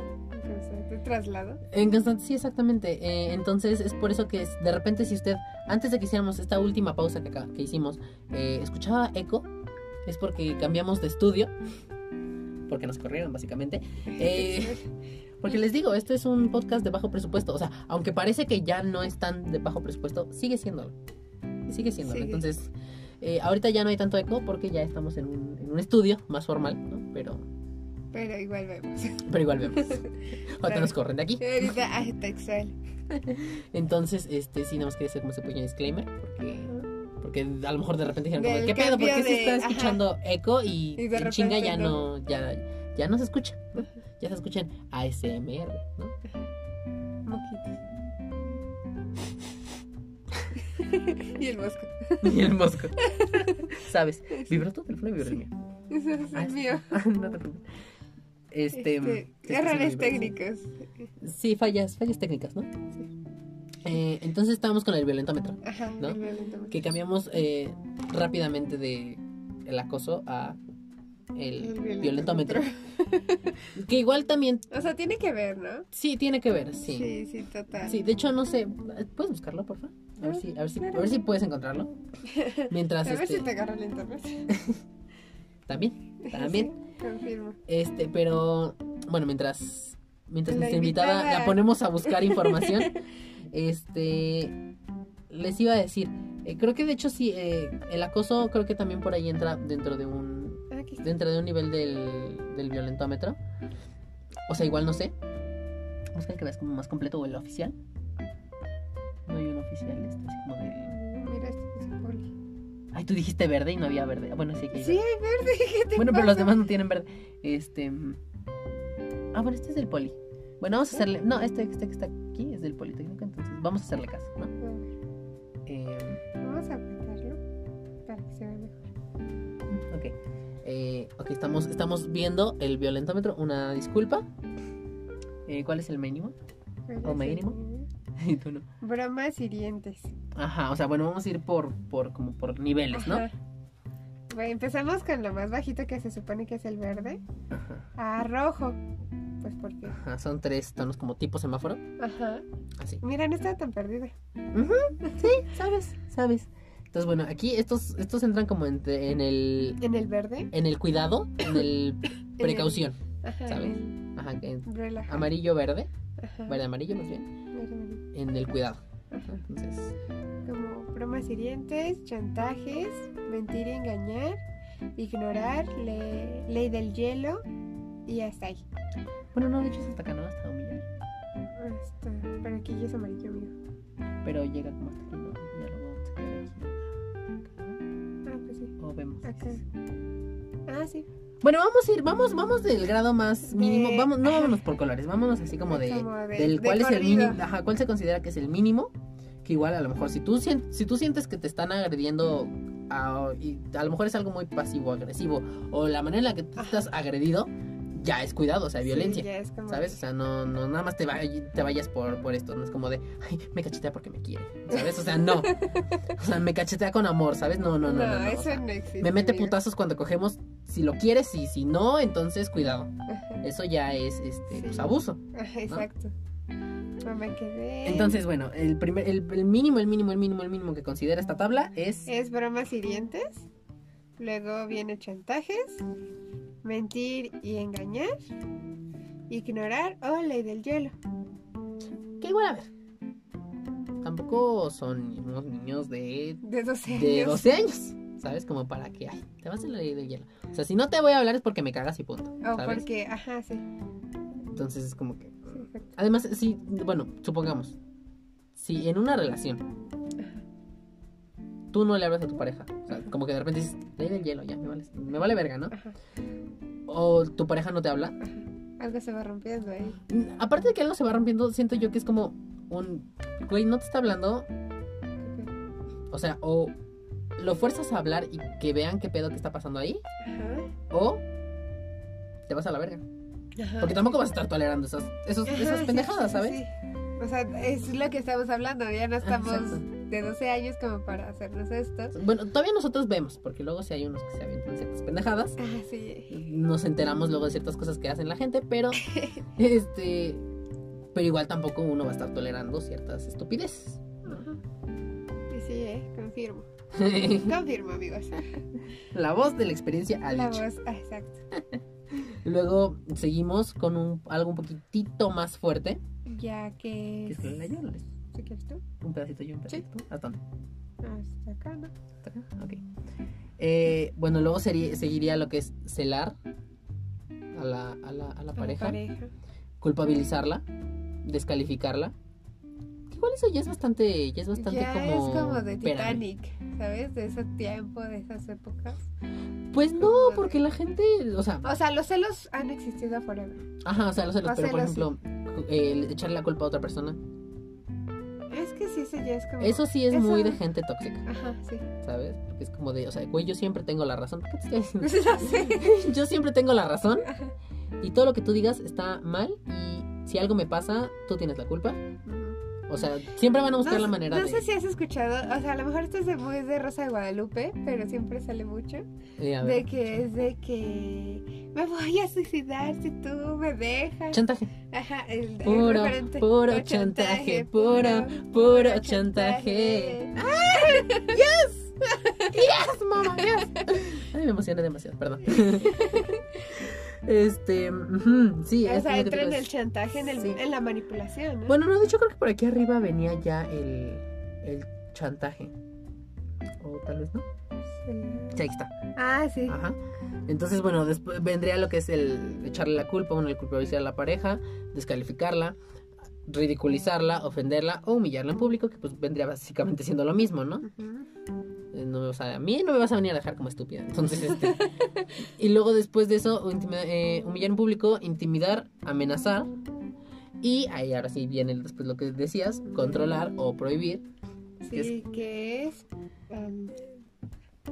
traslado. En constante, sí, exactamente. Eh, entonces es por eso que de repente si usted, antes de que hiciéramos esta última pausa que, acá- que hicimos, eh, escuchaba eco, es porque cambiamos de estudio. Porque nos corrieron, básicamente. Eh, Porque les digo, este es un podcast de bajo presupuesto. O sea, aunque parece que ya no es tan de bajo presupuesto, sigue siéndolo. Sigue siéndolo. Sigue. Entonces, eh, ahorita ya no hay tanto eco porque ya estamos en un, en un estudio más formal, ¿no? Pero, Pero igual vemos. pero igual vemos. Ahorita nos corren de aquí. Ahorita, ah, textual. Entonces, este, sí, nada más quería hacer como ese pequeño disclaimer. Porque, porque a lo mejor de repente dijeron, como, ¿qué pedo? ¿Por qué cambio se está de- escuchando eco? Y, Y de chinga ya no. no, ya, ya no se escucha. ¿no? Ya se escuchan ASMR, ¿no? Moquitos. y el mosco. Y el mosco. ¿Sabes? ¿Vibró tu teléfono o vibró el mío? Eso es Ah, el mío. no te preocupes. Este. Este, es que errores sí técnicos. Sí, fallas, fallas técnicas, ¿no? Eh, entonces estábamos con el violentómetro. Ajá, ¿No? el violentómetro. Que cambiamos eh, rápidamente de el acoso a el, El violentómetro. que igual también. O sea, tiene que ver, ¿no? Sí, tiene que ver, sí. Sí, sí, total. Sí, de hecho, no sé. ¿Puedes buscarlo, por favor? A ver Ah, si, a ver si, a ver si puedes encontrarlo. Mientras A ver este. si te agarra el internet. También, también. Sí, confirmo. Este, pero bueno, mientras mientras nuestra invitada, invitada. la ponemos a buscar información, este les iba a decir, eh, creo que de hecho sí, eh, el acoso creo que también por ahí entra dentro de un Ah, dentro de un nivel del, del violentómetro. O sea, igual no sé. Busca el que veas como más completo o el oficial. No hay un oficial, este así como del. Ay, tú dijiste verde y no había verde. Bueno, sí que hay Sí, verde. hay verde. ¿qué te Bueno, pero los demás no tienen verde. Este. Ah, bueno, este es del poli. Bueno, vamos a hacerle. No, este, este que está aquí es del Politécnico, entonces vamos a hacerle caso, ¿no? Eh, Vamos a apretarlo para que se vea mejor. ok. Eh, ok, estamos, estamos viendo el violentómetro. Una disculpa. Eh, ¿Cuál es el mínimo? ¿Cuál ¿O mínimo? Y tú no. Bromas hirientes. Ajá, o sea, bueno, vamos a ir por, por, como por niveles, ¿no? Ajá. Bueno, empezamos con lo más bajito que se supone que es el verde. Ajá. A rojo. Pues porque. Ajá, son tres tonos como tipo semáforo. Ajá. Así. Mira, no estaba tan perdida. Sí, sabes, sabes. Entonces, bueno, aquí estos, estos entran como en, en el En el verde. en el cuidado, en el precaución, Ajá. ¿Sabes? en ajá, Relaja. amarillo verde, Ajá. verde amarillo más bien. En el cuidado. Entonces, Como bromas hirientes, chantajes, mentir y engañar, ignorar, le- ley del hielo y hasta ahí. bueno, no, de hecho es hasta acá, no, hasta humillar, Hasta, pero aquí ya es amarillo, amigo. pero llega como hasta aquí, ¿no? Ya lo vamos a sacar aquí. Ah, pues sí. O vemos. Acá. Ah, sí. Bueno, vamos a ir, vamos, vamos del grado más mínimo, De- vamos, no vámonos por colores, vámonos así como de, Como de- del de cuál es el mínimo, ajá, cuál se considera que es el mínimo, que igual a lo mejor si tú si tú sientes que te están agrediendo a, y a lo mejor es algo muy pasivo agresivo o la manera en la que tú estás agredido ya es cuidado, o sea, Sí, violencia. ya es como- ¿Sabes? O sea, no, no nada más te, vay- te vayas por, por esto, no es como de, ay, me cachetea porque me quiere, ¿sabes? O sea, no. O sea, me cachetea con amor, ¿sabes? No, no, no, no. no, eso sea, no existe. me mete putazos cuando cogemos, si lo quieres y si no, entonces cuidado. Ajá. Eso ya es este Sí. pues, abuso. Ajá, Exacto. Me quedé. Entonces, bueno, el primer el, el mínimo, el mínimo, el mínimo, el mínimo que considera esta tabla es Es bromas hirientes. Luego viene chantajes, mentir y engañar, ignorar o ley del hielo. que igual a ver. Tampoco son unos niños de De 12 años. de 12 años, ¿sabes? Como para que ay, te vas a la ley del hielo. O sea, si no te voy a hablar es porque me cagas y punto, O porque, ajá, sí. Entonces es como que sí. Además, si, bueno, supongamos, si en una relación tú no le hablas a tu pareja, o sea, como que de repente dices, ley del hielo, ya, me vale, me vale verga, ¿no? Ajá, O tu pareja no te habla. ajá. Algo se va rompiendo ahí. Mm, Aparte de que algo se va rompiendo, siento yo que es como un, güey, no te está hablando, o sea, o lo fuerzas a hablar y que vean qué pedo que está pasando ahí, Ajá. o te vas a la verga. Ajá. Porque tampoco vas a estar tolerando esas, esos, esas pendejadas, sí, ¿sabes? sí. O sea, es lo que estamos hablando. Ya no estamos Exacto. De 12 años como para hacernos esto. Bueno, todavía nosotros vemos, porque luego si hay unos que se avientan ciertas pendejadas, Ah, sí. nos enteramos luego de ciertas cosas que hacen la gente, pero este pero igual tampoco uno va a estar tolerando ciertas estupideces. Ajá. Y sí, eh, confirmo. Confirmo, amigos. la voz de la experiencia ha La dicho. voz, ah, exacto. Luego seguimos con un, algo un poquitito más fuerte. Ya que. ¿Quieres que lo ¿Sí quieres tú? Un pedacito yo, un pedacito tú. ¿Hasta dónde? Hasta acá, ¿no? ¿Hasta acá? Ok. Eh, bueno, luego sería, seguiría lo que es celar a la, a la, a la pareja, pareja. culpabilizarla, descalificarla. Igual eso ya es bastante, ya es bastante ya como... es como de espérame. Titanic, ¿sabes? De ese tiempo, de esas épocas. Pues no, de- porque la gente, o sea, O sea, los celos han existido forever. ajá, o sea, los celos, los pero por ejemplo, eh, echarle la culpa a otra persona, Es que sí, eso ya es como. eso sí es Eso- muy de gente tóxica, Ajá, sí. ¿sabes? Porque es como de, o sea, güey, yo siempre tengo la razón. ¿Qué te estoy diciendo? Yo siempre tengo la razón Ajá. y todo lo que tú digas está mal y si algo me pasa, tú tienes la culpa. O sea, siempre van a buscar no, la manera no de... sé si has escuchado, o sea, a lo mejor esto es de muy de Rosa de Guadalupe, pero siempre sale mucho. Eh. De que es de que me voy a suicidar si tú me dejas. Chantaje. Ajá, el, el Puro, referente. puro chantaje, puro, puro chantaje. ¡Yes! ¡Yes, mamá! ¡Yes! Ay, me emocioné demasiado, perdón. este, sí, O sea, entra en el chantaje, en, el, Sí. en la manipulación, ¿no? Bueno, no, de hecho creo que por aquí arriba venía ya el, el chantaje. O tal vez no. Sí, ahí está. Ah, sí. Ajá. Entonces, bueno, después vendría lo que es el echarle la culpa, bueno, el culpabilizar a la pareja, descalificarla, ridiculizarla, ofenderla o humillarla en público, que pues vendría básicamente siendo lo mismo, ¿no? Eh, No me vas a, a mí no me vas a venir a dejar como estúpida. Entonces, este. y luego después de eso, eh, humillar en público, intimidar, amenazar. Y ahí ahora sí viene después lo que decías, controlar o prohibir. ¿Qué Sí, que es um,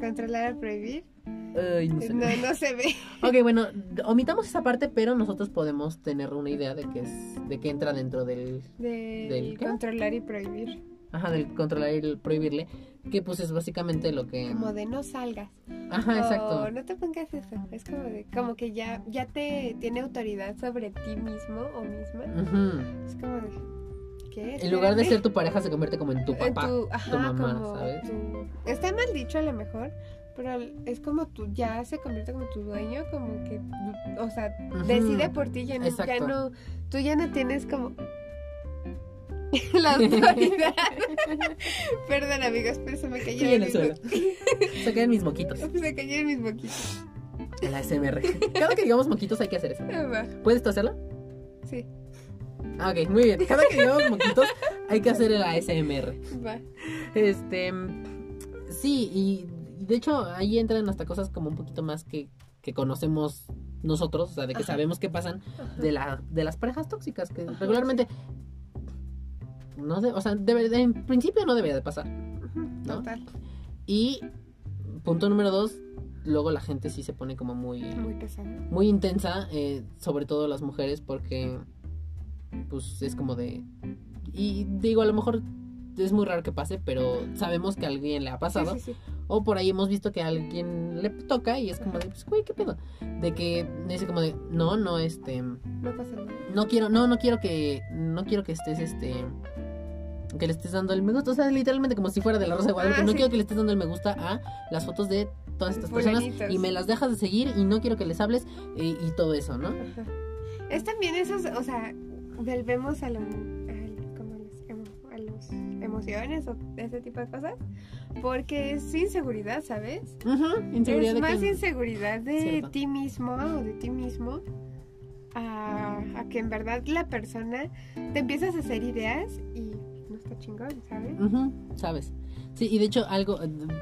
controlar o prohibir. Ay, no sé. No, no se ve. Ok, bueno, omitamos esa parte, pero nosotros podemos tener una idea de que es, de que entra dentro del, De ¿Del qué? controlar y prohibir. ajá, del controlar y el prohibirle, que pues es básicamente lo que, Como de no salgas. ajá, exacto, O no te pongas eso. Es como de, como que ya, ya te tiene autoridad sobre ti mismo o misma. Ujú. Es como de. ¿Qué? En lugar de ser tu pareja se convierte como en tu En papá, tu, tu, ajá, mamá, como ¿sabes? tu- Está mal dicho a lo mejor, pero es como tú, ya se convierte como tu dueño, como que, o sea, decide por ti, ya no, ya no, tú ya no tienes como la autoridad. Perdón amigos, pero se me cayeron mis Se quedan mis moquitos. se cayeron mis moquitos. El ASMR. Cada que digamos moquitos hay que hacer eso. Ah, ¿Puedes tú hacerlo? Sí, Ah, ok, muy bien. Cada que digamos moquitos hay que hacer el ASMR. va. Este. Sí, y de hecho ahí entran hasta cosas como un poquito más que, que conocemos nosotros, o sea, de que Ajá. sabemos qué pasan Ajá. de, la, de las parejas tóxicas, que Ajá, regularmente. No de, o sea, debe- de- en principio no debería de pasar. ¿No? Total, Y punto número dos, luego la gente sí se pone como muy, muy pesado. muy intensa, eh, sobre todo las mujeres, porque pues es como de... Y digo, a lo mejor es muy raro que pase, pero sabemos que a alguien le ha pasado. Sí, sí, sí. O por ahí hemos visto que a alguien le toca y es como de, pues, güey, ¿qué pedo? De que dice como de, no, no, este, No pasa nada. no quiero, no, no quiero que, no quiero que estés, este, que le estés dando el me gusta. O sea, literalmente como si fuera de la Rosa de Guadalupe. Ah, no quiero que le estés dando el me gusta a las fotos de todas estas personas y me las dejas de seguir y no quiero que les hables y, y todo eso, ¿no? Ajá. Es también esos, o sea, volvemos a, lo, emociones o ese tipo de cosas, porque es inseguridad, ¿sabes? Ujú, inseguridad es de más que- inseguridad de Cierto. ti mismo o de ti mismo a, a que en verdad la persona te empiezas a hacer ideas y no está chingón, ¿sabes? Ujú, sabes. Sí, y de hecho algo,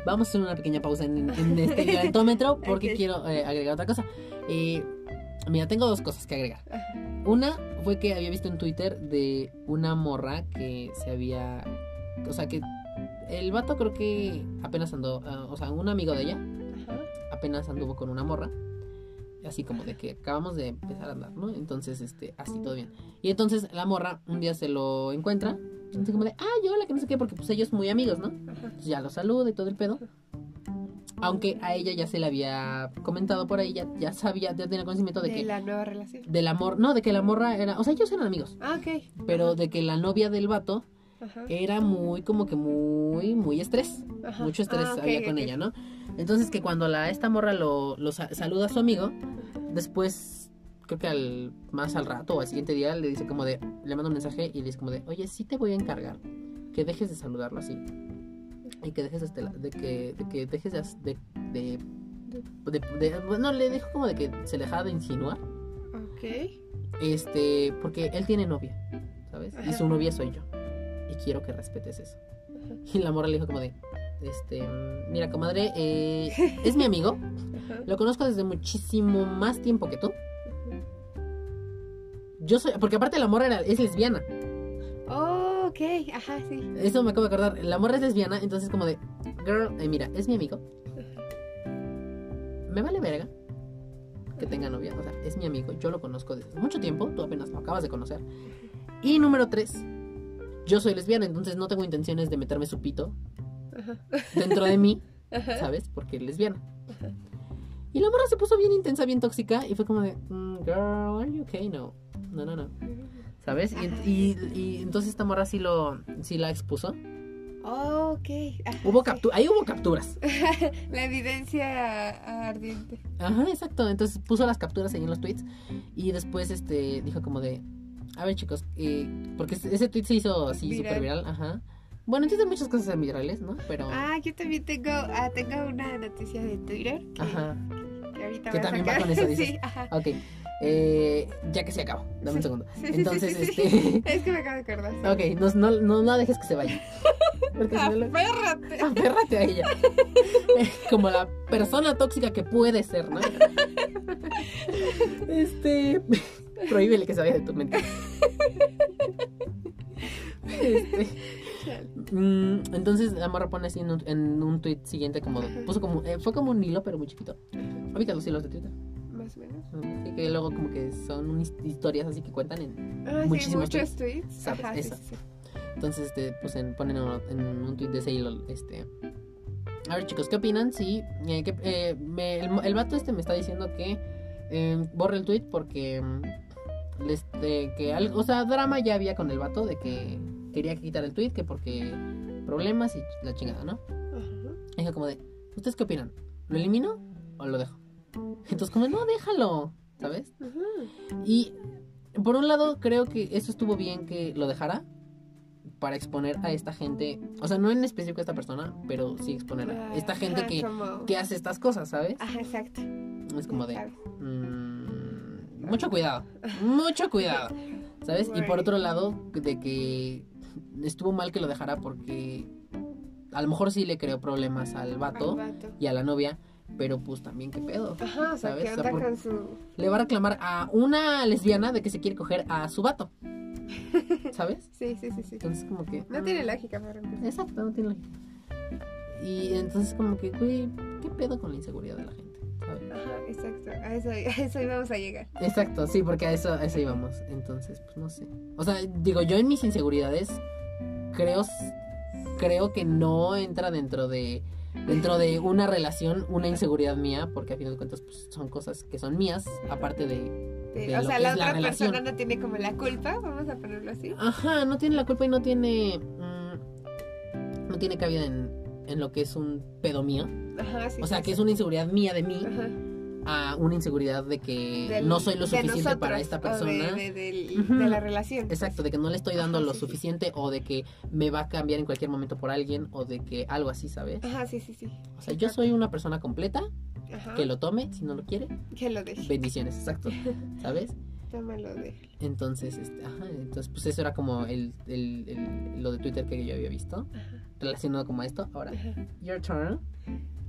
vamos a hacer una pequeña pausa en, en este galantómetro porque Ok. quiero eh, agregar otra cosa. Eh, mira, tengo dos cosas que agregar. Una fue que había visto en Twitter de una morra que se había, o sea que el vato creo que apenas andó, ah, o sea, un amigo de ella Ajá. apenas anduvo con una morra. Así como de que acabamos de empezar a andar, ¿no? Entonces, este, así todo bien. Y entonces la morra un día se lo encuentra. Entonces como de, ah, yo hola, que no sé qué, porque pues ellos muy amigos, ¿no? Entonces ya lo saluda y todo el pedo. Aunque a ella ya se le había comentado por ahí, ya, ya sabía, ya tenía conocimiento de, De que la nueva relación. del amor, no, de que la morra era, o sea, ellos eran amigos, Ah, ok. pero de que la novia del vato Ajá. era muy, como que muy, muy estrés. Ajá. Mucho estrés Ah, había con ella, ¿no? Entonces que cuando la esta morra lo, lo sa- saluda a su amigo, después creo que al más al rato o al siguiente día le dice como de, le manda un mensaje y le dice como de, oye, sí te voy a encargar que dejes de saludarlo así y que dejes de, de que, de que dejes de, de, de, de- bueno, le dijo como de que se le dejaba de insinuar, Ok. este, porque él tiene novia, ¿sabes? Y su novia soy yo y quiero que respetes eso. Y la morra le dijo como de, este, mira, comadre, eh, es mi amigo, Ajá. lo conozco desde muchísimo más tiempo que tú. Yo soy, porque aparte la morra era- es lesbiana. Oh, ok. Ajá, sí. Eso me acabo de acordar. La morra es lesbiana, entonces como de, girl, eh, mira, es mi amigo. Me vale verga que tenga novia. O sea, es mi amigo, yo lo conozco desde mucho tiempo, tú apenas lo acabas de conocer. Y número tres, yo soy lesbiana, entonces no tengo intenciones de meterme su pito Ajá. dentro de mí, Ajá. ¿sabes? Porque es lesbiana. Y la morra se puso bien intensa, bien tóxica, y fue como de, "Mm, girl, are you okay? No, no, no, no. ¿Sabes? Y, y- y entonces esta morra sí lo, sí la expuso. Oh, ok. Ajá, Hubo sí. ahí hubo capturas. La evidencia ardiente. Ajá, exacto. Entonces puso las capturas ahí en los tweets y después este dijo como de, a ver chicos, eh, porque ese tweet se hizo así súper viral, ajá. Bueno, entiendo muchas cosas virales, ¿no? Pero, Ah, yo también tengo, ah, tengo una noticia de Twitter que, ajá, que ahorita Que voy a también va sacar. con eso, dices. sí, ajá. ok. Eh, ya que se acabó, dame un segundo. Sí, Entonces, sí, este, Es que me acabo de acordar. ok, no, no, no, no dejes que se vaya. Porque lo- Aférrate. Aférrate a ella. Como la persona tóxica que puede ser, ¿no? Este. Prohíbele que se vaya de tu mente. Este, mm, entonces la morra pone así en un, en un tweet siguiente como puso como eh, fue como un hilo pero muy chiquito ahorita los hilos de Twitter Más o menos. y que luego como que son unas historias así que cuentan en Ah, sí, Muchísimos muchos tweets. ¿Sabes? Ajá, sí, Eso. sí, sí. Entonces, este, pues en- ponen en, en un tweet de ese hilo, este. A ver, chicos, ¿qué opinan? Sí, eh, que, eh, me- el, el vato este me está diciendo que eh, borre el tweet porque. De que algo, o sea, drama ya había con el vato de que quería quitar el tweet, que porque problemas y la chingada, ¿no? Y dijo como de, ¿ustedes qué opinan? ¿Lo elimino o lo dejo? Entonces, como, no, déjalo, ¿sabes? Ajá. Y por un lado, creo que eso estuvo bien que lo dejara para exponer a esta gente, o sea, no en específico a esta persona, pero sí exponer a esta gente que, que hace estas cosas, ¿sabes? Ajá, exacto. Es como de, ¿Sabes? Mucho cuidado, mucho cuidado, ¿sabes? Y por otro lado, de que estuvo mal que lo dejara porque a lo mejor sí le creó problemas al vato Al vato. y a la novia, pero pues también qué pedo. Ajá, o sea, ¿Sabes? ¿qué O sea, onda por- con su...? Le va a reclamar a una lesbiana de que se quiere coger a su vato. ¿Sabes? Sí, sí, sí, sí. Entonces como que... No mm, tiene lógica para empezar. Exacto, no tiene lógica. Y entonces como que, güey, ¿qué pedo con la inseguridad de la gente? Exacto. A eso, a eso íbamos a llegar. Exacto, sí, porque a eso, a eso íbamos. Entonces, pues no sé. O sea, digo, yo en mis inseguridades creo, creo que no entra dentro de dentro de una relación una inseguridad mía, porque a fin de cuentas pues, son cosas que son mías, aparte de... Sí, De o lo sea, que la es otra persona no tiene como la culpa, vamos a ponerlo así. Ajá, no tiene la culpa y no tiene... mm, no tiene cabida en, en lo que es un pedo mío. Ajá, sí. O sea, sí, que es una inseguridad mía de mí Ajá. a una inseguridad de que Del- no soy lo suficiente para esta o persona. De, de- del- Ujú. de la relación. Exacto, de que no le estoy dando Ajá, lo suficiente o de que me va a cambiar en cualquier momento por alguien o de que algo así, ¿sabes? Ajá, sí, sí, sí. O sea, yo soy una persona completa, Ajá. que lo tome, si no lo quiere, Que lo deje. bendiciones, exacto, ¿sabes? Tómalo de. Entonces, este, ajá, entonces pues eso era como el, el- el- lo de Twitter que yo había visto, Ajá. Relacionado como esto. Ahora, your turn.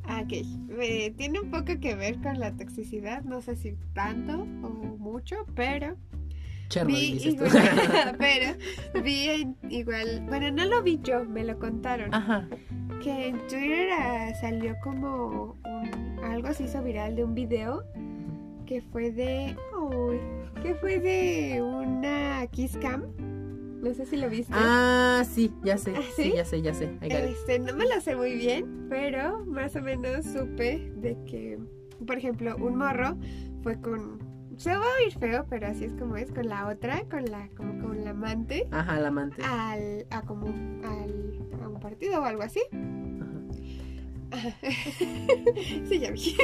Ah, ok. Eh, tiene un poco que ver con la toxicidad, no sé si tanto o mucho, pero Chernobyl, vi dices tú. igual, pero vi igual, bueno, no lo vi yo, me lo contaron, Ajá. que en Twitter ah, salió como un- algo se hizo viral de un video que fue de, uy, que fue de una kiss cam, no sé si lo viste. Ah, sí, ya sé, ¿Ah, sí? sí? ya sé, ya sé. Este, no me lo sé muy bien, pero más o menos supe de que, por ejemplo, un morro fue con, se va a oír feo, pero así es como es, con la otra, con la, como con la amante, Ajá, la amante. al, a como al, a un partido o algo así. Ajá. sí, ya vi.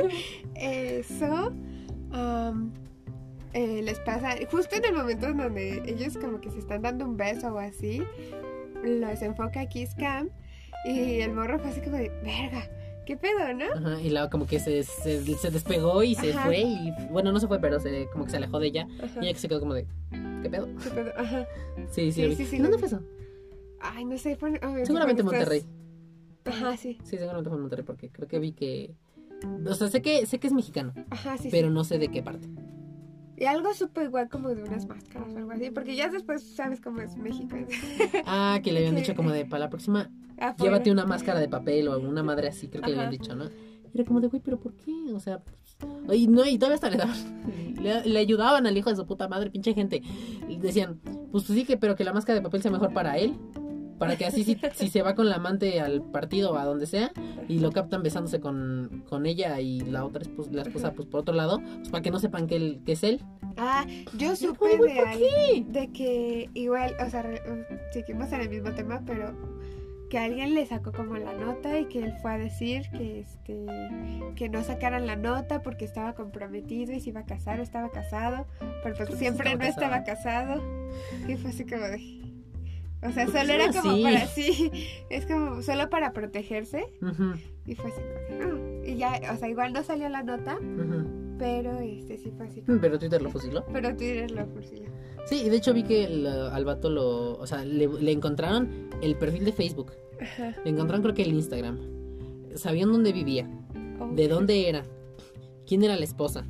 Eso, am, eh, les pasa, justo en el momento en donde ellos como que se están dando un beso o así, los enfoca Kiss Cam y el morro fue así como de, verga, ¿qué pedo, no? Ajá, y luego como que se, se, se despegó y se Ajá. fue y bueno, no se fue, pero se, como que se alejó de ella Ajá. y ella que se quedó como de ¿qué pedo? ¿Qué pedo? Ajá. Sí, sí, Sí, sí, sí, ¿Y ¿Dónde fue eso? Ay, no sé, fue... Seguramente en Monterrey. Ajá, sí. Sí, seguramente fue en Monterrey porque creo que vi que o sea, sé que sé que es mexicano, Ajá, sí. pero sí. no sé de qué parte. Y algo supo igual como de unas máscaras o algo así, porque ya después sabes cómo es México. Ah, que le habían Sí. dicho como de para la próxima Afuera. llévate una máscara de papel o alguna madre así, creo que le habían dicho, ¿no? Y era como de, güey, pero ¿por qué? O sea, pues, y no, y todavía hasta le daban, le, le ayudaban al hijo de su puta madre, pinche gente. Y decían, pues sí que, pero que la máscara de papel sea mejor para él, para que así si, si se va con la amante al partido o a donde sea y lo captan besándose con, con ella y la otra esposa, la esposa pues por otro lado, pues para que no sepan que, él, que es él. Ah, yo supe de ¿por alguien de que igual, o sea, re- seguimos en el mismo tema, pero que alguien le sacó como la nota y que él fue a decir que este que no sacaran la nota porque estaba comprometido y se iba a casar o estaba casado, pero pues siempre estaba no estaba casado. Y fue así como de o sea, ¿Por qué solo era como así? para sí, es como solo para protegerse y fue así "Ah". y ya, o sea, igual no salió la nota, pero este sí fue así. como- Pero Twitter lo fusiló. Pero Twitter lo fusiló. Sí, y de hecho vi que el, al vato lo, o sea, le, le encontraron el perfil de Facebook. Ajá. Le encontraron creo que el Instagram. Sabían dónde vivía, de dónde era, quién era la esposa,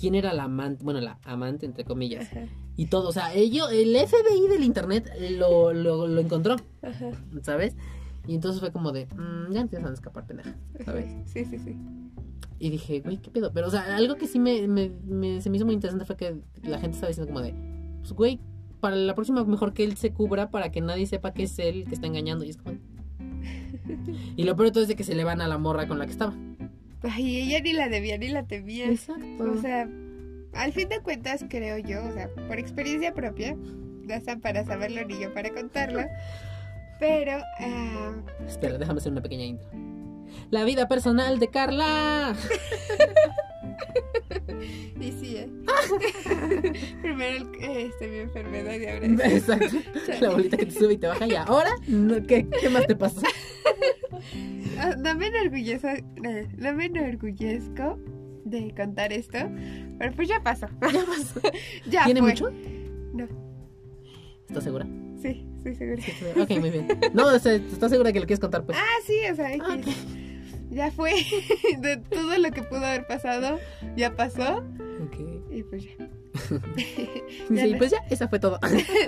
quién era la amante, bueno, la amante entre comillas, Ajá, y todo. O sea, ello, el FBI del internet lo, lo, lo encontró, ajá. ¿sabes? Y entonces fue como de, "Mm, ya empiezan a escapar, pendeja, ¿sabes? Sí, sí, sí. Y dije, güey, ¿qué pedo? Pero, o sea, algo que sí me, me- me- se me hizo muy interesante fue que la gente estaba diciendo como de, pues, güey, para la próxima mejor que él se cubra para que nadie sepa que es él que está engañando. Y es como... Y lo peor de todo es de que se le van a la morra con la que estaba. Ay, ella ni la debía ni la temía. Exacto. O sea, al fin de cuentas, creo yo, o sea, por experiencia propia, no están para saberlo ni yo para contarlo, pero ah, Espera, déjame hacer una pequeña intro. La vida personal de Carla. y sí, ¿eh? Primero el- este, mi enfermedad y ahora. Exacto. La bolita que te sube y te baja y ahora, ¿qué, ¿qué más te pasa? Ah, No me enorgullezco, eh, no me enorgullezco de contar esto, pero pues ya pasó. Ya pasó. Ya ¿Tiene fue. mucho? No, ¿Estás segura? sí, estoy segura. Ok, muy bien. No, o sea, ¿estás segura que lo quieres contar? Pues Ah, sí, o sea, Ah, X. ya fue. De todo lo que pudo haber pasado, ya pasó. ok. Y pues ya. Sí, pues ya, esa fue todo.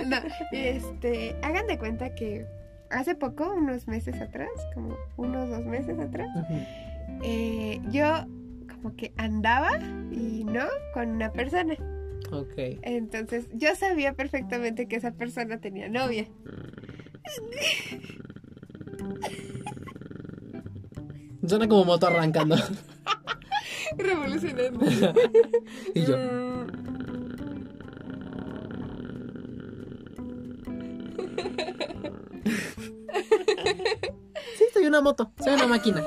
no, este, hagan de cuenta que hace poco, unos meses atrás, como unos dos meses atrás, eh, yo como que andaba y no con una persona. Ok. Entonces yo sabía perfectamente que esa persona tenía novia. Suena como moto arrancando. Revolucionando. y yo. Sí, soy una moto. Soy una máquina.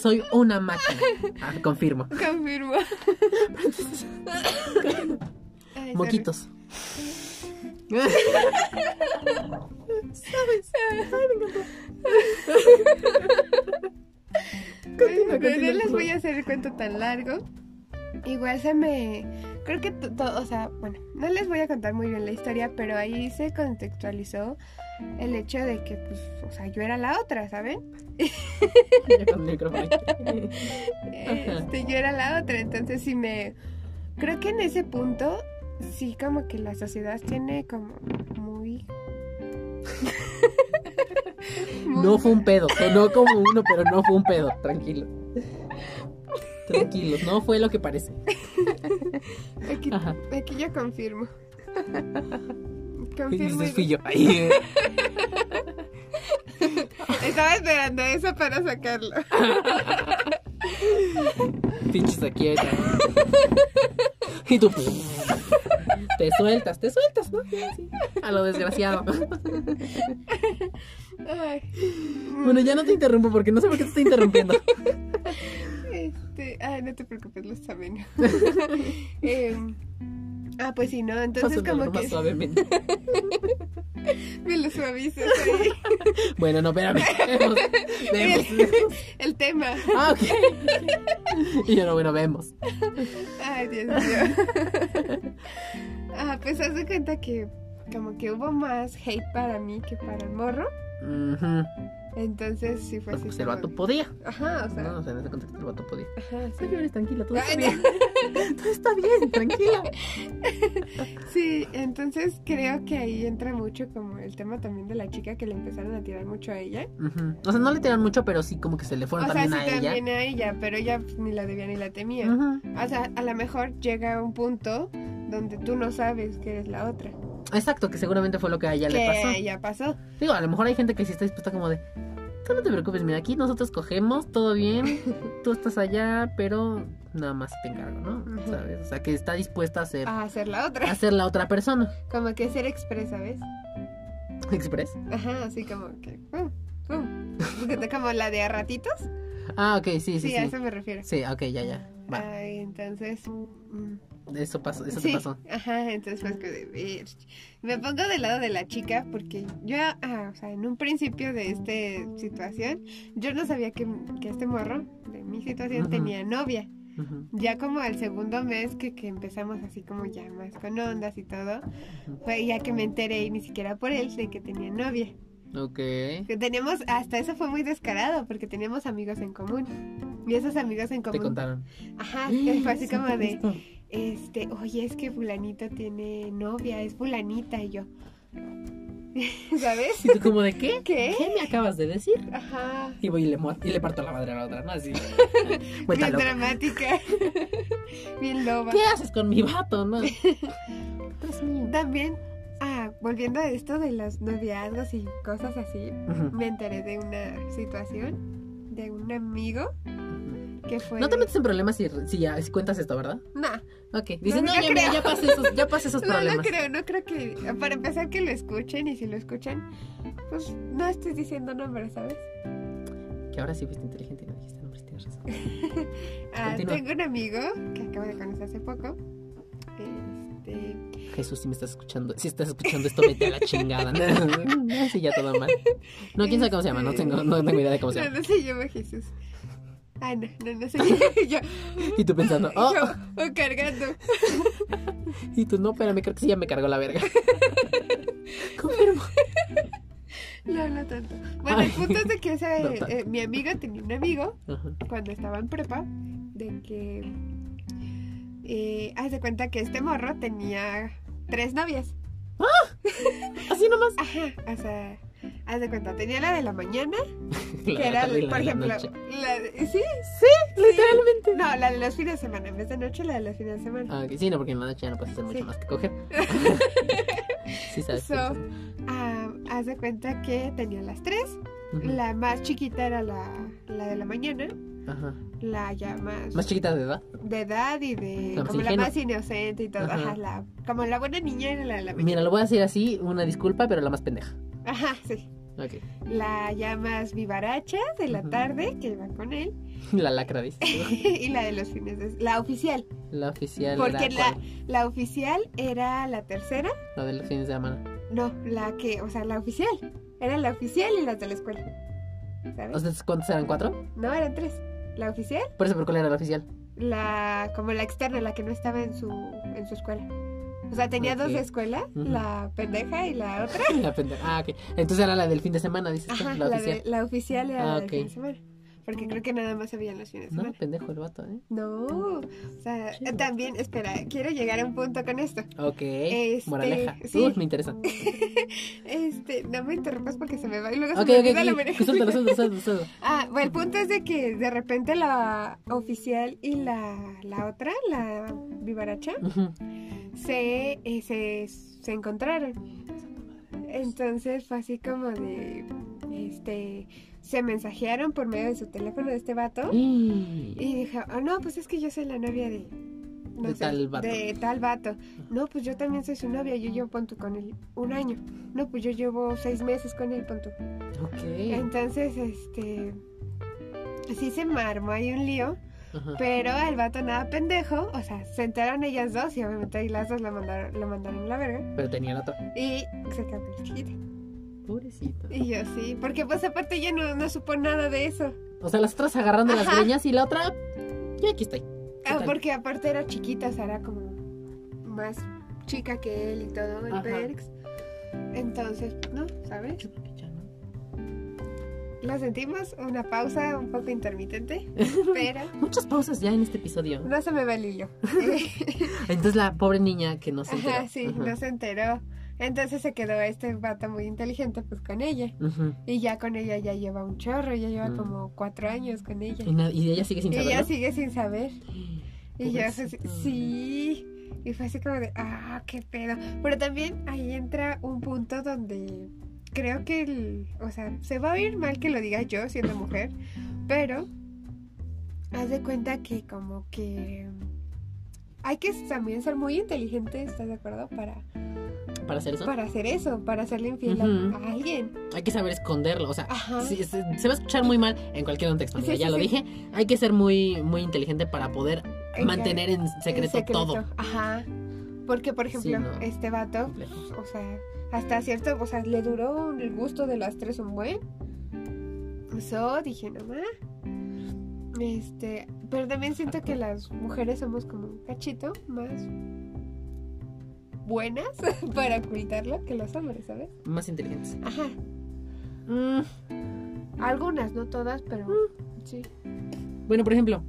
Soy una máquina. Ah, confirmo. Confirmo. Ay. Moquitos. ¿Sabes? Ay, me encantó. Continúa, Bueno, continúa, no les voy a hacer el cuento tan largo. Igual se me... Creo que todo, o sea, bueno, no les voy a contar muy bien la historia, pero ahí se contextualizó el hecho de que, pues, o sea, yo era la otra, ¿saben? Este, yo era la otra, entonces sí me... Creo que en ese punto, sí como que la sociedad tiene como muy... muy- No fue un pedo. Sonó como uno, pero no fue un pedo. Tranquilo. Tranquilos, no fue lo que parece. Aquí, yo confirmo. Confirmo. dices, y- fui yo. Ay, Estaba esperando eso para sacarlo. Pinches aquí ahorita. Y tú. Te sueltas, te sueltas, ¿no? Sí, A lo desgraciado. Ay. Bueno, ya no te interrumpo porque no sé por qué te estoy interrumpiendo. Este, ah, no te preocupes, lo saben. Em, ah, pues sí, ¿no? Entonces como que suavemente. me lo suavizas ahí. Bueno, no, espérame. Vemos, vemos, vemos. El tema. Ah, ok. Y yo no, bueno, vemos. Ay, Dios mío. Ah, pues haz de cuenta que como que hubo más hate para mí que para el morro. Ujú. Entonces sí fue Pues, así. pues el vato podía. Ajá, o sea. No, o sea, en ese contexto el vato podía. Ajá, sí. No llores, tranquila, todo está bien. Todo está bien, tranquila. Sí, entonces creo que ahí entra mucho como el tema también de la chica que le empezaron a tirar mucho a ella. Ujú. O sea, no le tiran mucho, pero sí como que se le fueron o sea, también sí a ella. también a ella, pero ella pues, ni la debía ni la temía. Ujú. O sea, a lo mejor llega un punto donde tú no sabes que eres la otra. Exacto, que seguramente fue lo que a ella que le pasó. ya pasó. Digo, a lo mejor hay gente que sí está dispuesta como de, tú no te preocupes, mira, aquí nosotros cogemos, todo bien, tú estás allá, pero nada más te encargo, ¿no? ¿Sabes? O sea, que está dispuesta a ser, A hacer la otra. a ser la otra persona. Como que ser expresa, ¿ves? Express. Ajá, así como que. pum, pum. Como la de a ratitos. Ah, ok, sí, sí, Sí, sí. a eso me refiero. Sí, ok, ya, ya. Va. Ay, entonces. mm, Eso pasó, eso sí, te pasó. Ajá, entonces pues que de ver. Me pongo del lado de la chica porque yo, ah, o sea, en un principio de esta situación, yo no sabía que, que este morro de mi situación tenía novia. Ya como al segundo mes que, que empezamos así como ya más con ondas y todo, fue ya que me enteré y ni siquiera por él de que tenía novia. Ok. Que teníamos, hasta eso fue muy descarado porque teníamos amigos en común. Y esos amigos en Te común. contaron. Ajá, que fue así Sí, como de, esto. Este, oye, es que fulanito tiene novia, es fulanita y yo. ¿Sabes? ¿Y tú como de qué? ¿Qué? ¿Qué me acabas de decir? Ajá. Y voy y le, y le parto la madre a la otra, ¿no? Así. Bien dramática. Bien loba. ¿Qué haces con mi vato, no? También, ah, volviendo a esto de los noviazgos y cosas así, Ujú. me enteré de una situación de un amigo que fue... No te metes en problemas si, si, ya, si cuentas esto, ¿verdad? No, Ok. Dices, No, no, no ya, mira, ya pasé esos, ya pasé esos no, no problemas. creo, no creo que... Para empezar que lo escuchen y si lo escuchan, pues no estés diciendo nombres, ¿sabes? Que ahora sí fuiste inteligente y no dijiste nombres, tienes razón. Ah, tengo un amigo que acabo de conocer hace poco. Este... Jesús, si me estás escuchando, si estás escuchando esto, vete a la chingada. No, sí, ya todo mal. No, quién sabe cómo se llama, no tengo, no tengo idea de cómo se No, llama. no se llama Jesús. Ah, no, no, no sé. yo, Y tú pensando, oh, yo, oh, cargando. y tú no, espérame, creo que sí ya me cargó la verga. Confirmo. No, no tanto. Bueno, Ay. el punto es de que ese, No tanto. eh, mi amigo tenía un amigo Ajá. cuando estaba en prepa de que eh, haz de cuenta que este morro tenía tres novias. Así nomás. Ajá, o sea, haz de cuenta, tenía la de la mañana, La que era, por de la ejemplo, noche. la de, sí, Literalmente. no, la de los fines de semana, en vez de noche, la de los fines de semana. Ah, ok, sí, no, porque en la noche ya no puedes hacer mucho Sí. más que coger. sí, sabes. So, ah, haz de cuenta que tenía las tres. La más chiquita era la, la de la mañana, Ajá. la ya más, Más chiquita de edad. de edad y de como la más inocente y todo. Ajá. Ajá, la, como la buena niña era la de la mañana. Mira, lo voy a decir así, una disculpa, pero la más pendeja. Ajá, sí. Ok. La ya más vivaracha de la tarde que iba con él La lacra, dice. y la de los fines de la oficial. La oficial Porque era la, la oficial era la tercera. La de los fines de semana. No, la que, o sea, la oficial. Era la oficial y las de la escuela. ¿Sabes? O sea, ¿cuántos eran? ¿Cuatro? no, eran tres. La oficial, Por eso, ¿por cuál era la oficial? la como la externa, la que no estaba en su en su escuela. O sea, tenía dos de escuela, la pendeja y la otra. La pendeja. Ah, ok. Entonces era la del fin de semana, dices Ajá, la la, oficial. de- la oficial era Ah, la del fin de semana. Porque creo que nada más había los fines de No, semana. pendejo el vato, ¿eh? No, o sea, también, espera, quiero llegar a un punto con esto. Ok. Este, Moraleja. sí. Uy, me interesa. Este, no me interrumpas porque se me va y luego Ok, se me ok, olvida la ok. oreja. Suéltalo, suéltalo, suéltalo, suéltalo. Ah, bueno, el punto es de que de repente la oficial y la, la otra, la vivaracha, se, eh, se, se encontraron. Entonces fue así como de, este, se mensajearon por medio de su teléfono de este vato Y... y dijo, ah, no, pues es que yo soy la novia de... no De sé, tal vato. De tal vato. No, pues yo también soy su novia, yo llevo, pon tú, con él un año. No, pues yo llevo seis meses con él. Ok. Entonces, este, sí se me armó ahí un lío Ajá. Pero el vato nada pendejo, o sea, se enteraron ellas dos y obviamente ahí las dos lo mandaron, lo mandaron a la verga. Pero tenía la otra. Y se quedó la chiquita. Pobrecita. Y yo sí, porque pues aparte ella no, no supo nada de eso. O sea, las otras agarrando las greñas y la otra. Ya aquí estoy. ¿Qué Ah, porque aparte era chiquita, o sea, era como más chica que él y todo, el Ajá. Perks. Entonces, ¿no? ¿Sabes? Yo creo que ya no. La sentimos, una pausa un poco intermitente, pero Muchas pausas ya en este episodio. no se me va el hilo. Entonces la pobre niña que no se enteró. Ajá, sí, Ajá. no se enteró. Entonces se quedó este vato muy inteligente pues con ella. Y ya con ella ya lleva un chorro, ya lleva Mm. como cuatro años con ella. Y, y ella sigue sin Y saberlo. ella sigue sin saber. Y yo Pobrecita. sí. Y fue así como de, ah, qué pedo. Pero también ahí entra un punto donde creo que, el, o sea, se va a oír mal que lo diga yo siendo mujer, pero haz de cuenta que como que hay que también ser muy inteligente, ¿estás de acuerdo? Para, Para hacer eso. para hacer eso, para hacerle infiel a- alguien. Hay que saber esconderlo. O sea, se, se va a escuchar muy mal en cualquier contexto. amiga, Sí, sí, ya lo sí. dije. Hay que ser muy, muy inteligente para poder En mantener en secreto, En secreto. todo. Ajá. Porque, por ejemplo, no. este vato, o sea, hasta cierto, o sea, le duró el gusto de las tres un buen. Eso, dije, no más. Este, pero también siento que las mujeres somos como un cachito más buenas para ocultarlo que los hombres, ¿sabes? Más inteligentes. Ajá. Mm, Algunas, no todas, pero Mm. sí. bueno, por ejemplo.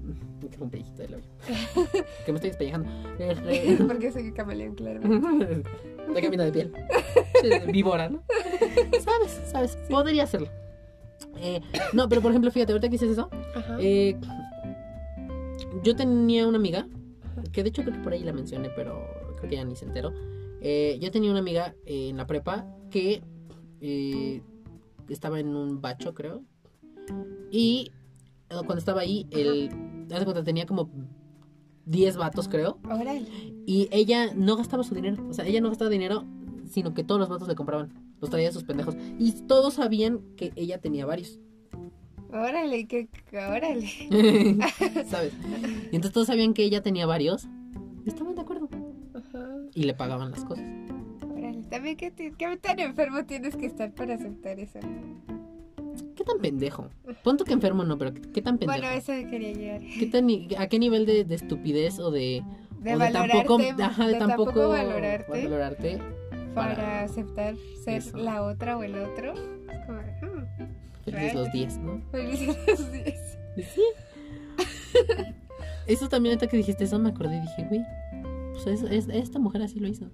Quedó un pellizquito del labio. que me estoy despellejando. Este, Porque soy camaleón, claro. Está cambiando de piel. Víbora, ¿no? ¿Sabes? ¿Sabes? Podría hacerlo. Eh, no, pero por ejemplo, fíjate, ahorita que dices eso, Ajá. eh, yo tenía una amiga, que de hecho creo que por ahí la mencioné, pero creo que ya ni se enteró. Eh, yo tenía una amiga eh, en la prepa que eh, estaba en un bacho, creo. Y cuando estaba ahí, el, haz de cuenta, tenía como 10 vatos, creo. Y ella no gastaba su dinero. O sea, ella no gastaba dinero, sino que todos los vatos le compraban. Los traía a sus pendejos. Y todos sabían que ella tenía varios. Órale, que, órale. ¿Sabes? Y entonces todos sabían que ella tenía varios. Estaban de acuerdo. Ajá. Y le pagaban las cosas. Órale, también qué, qué tan enfermo tienes que estar para aceptar eso. ¿Qué tan pendejo? Punto que enfermo no, pero ¿qué, tan pendejo? Bueno, eso quería llegar. ¿Qué tan ¿A qué nivel de, de estupidez o de... De o de tampoco, ajá, de, de tampoco, tampoco valorarte valorarte. para, para- aceptar ser Eso. la otra o el otro. Felices los 10, ¿no? felices los días. Sí. Eso también ahorita que dijiste eso me acordé y dije, güey, pues es- es- esta mujer así lo hizo.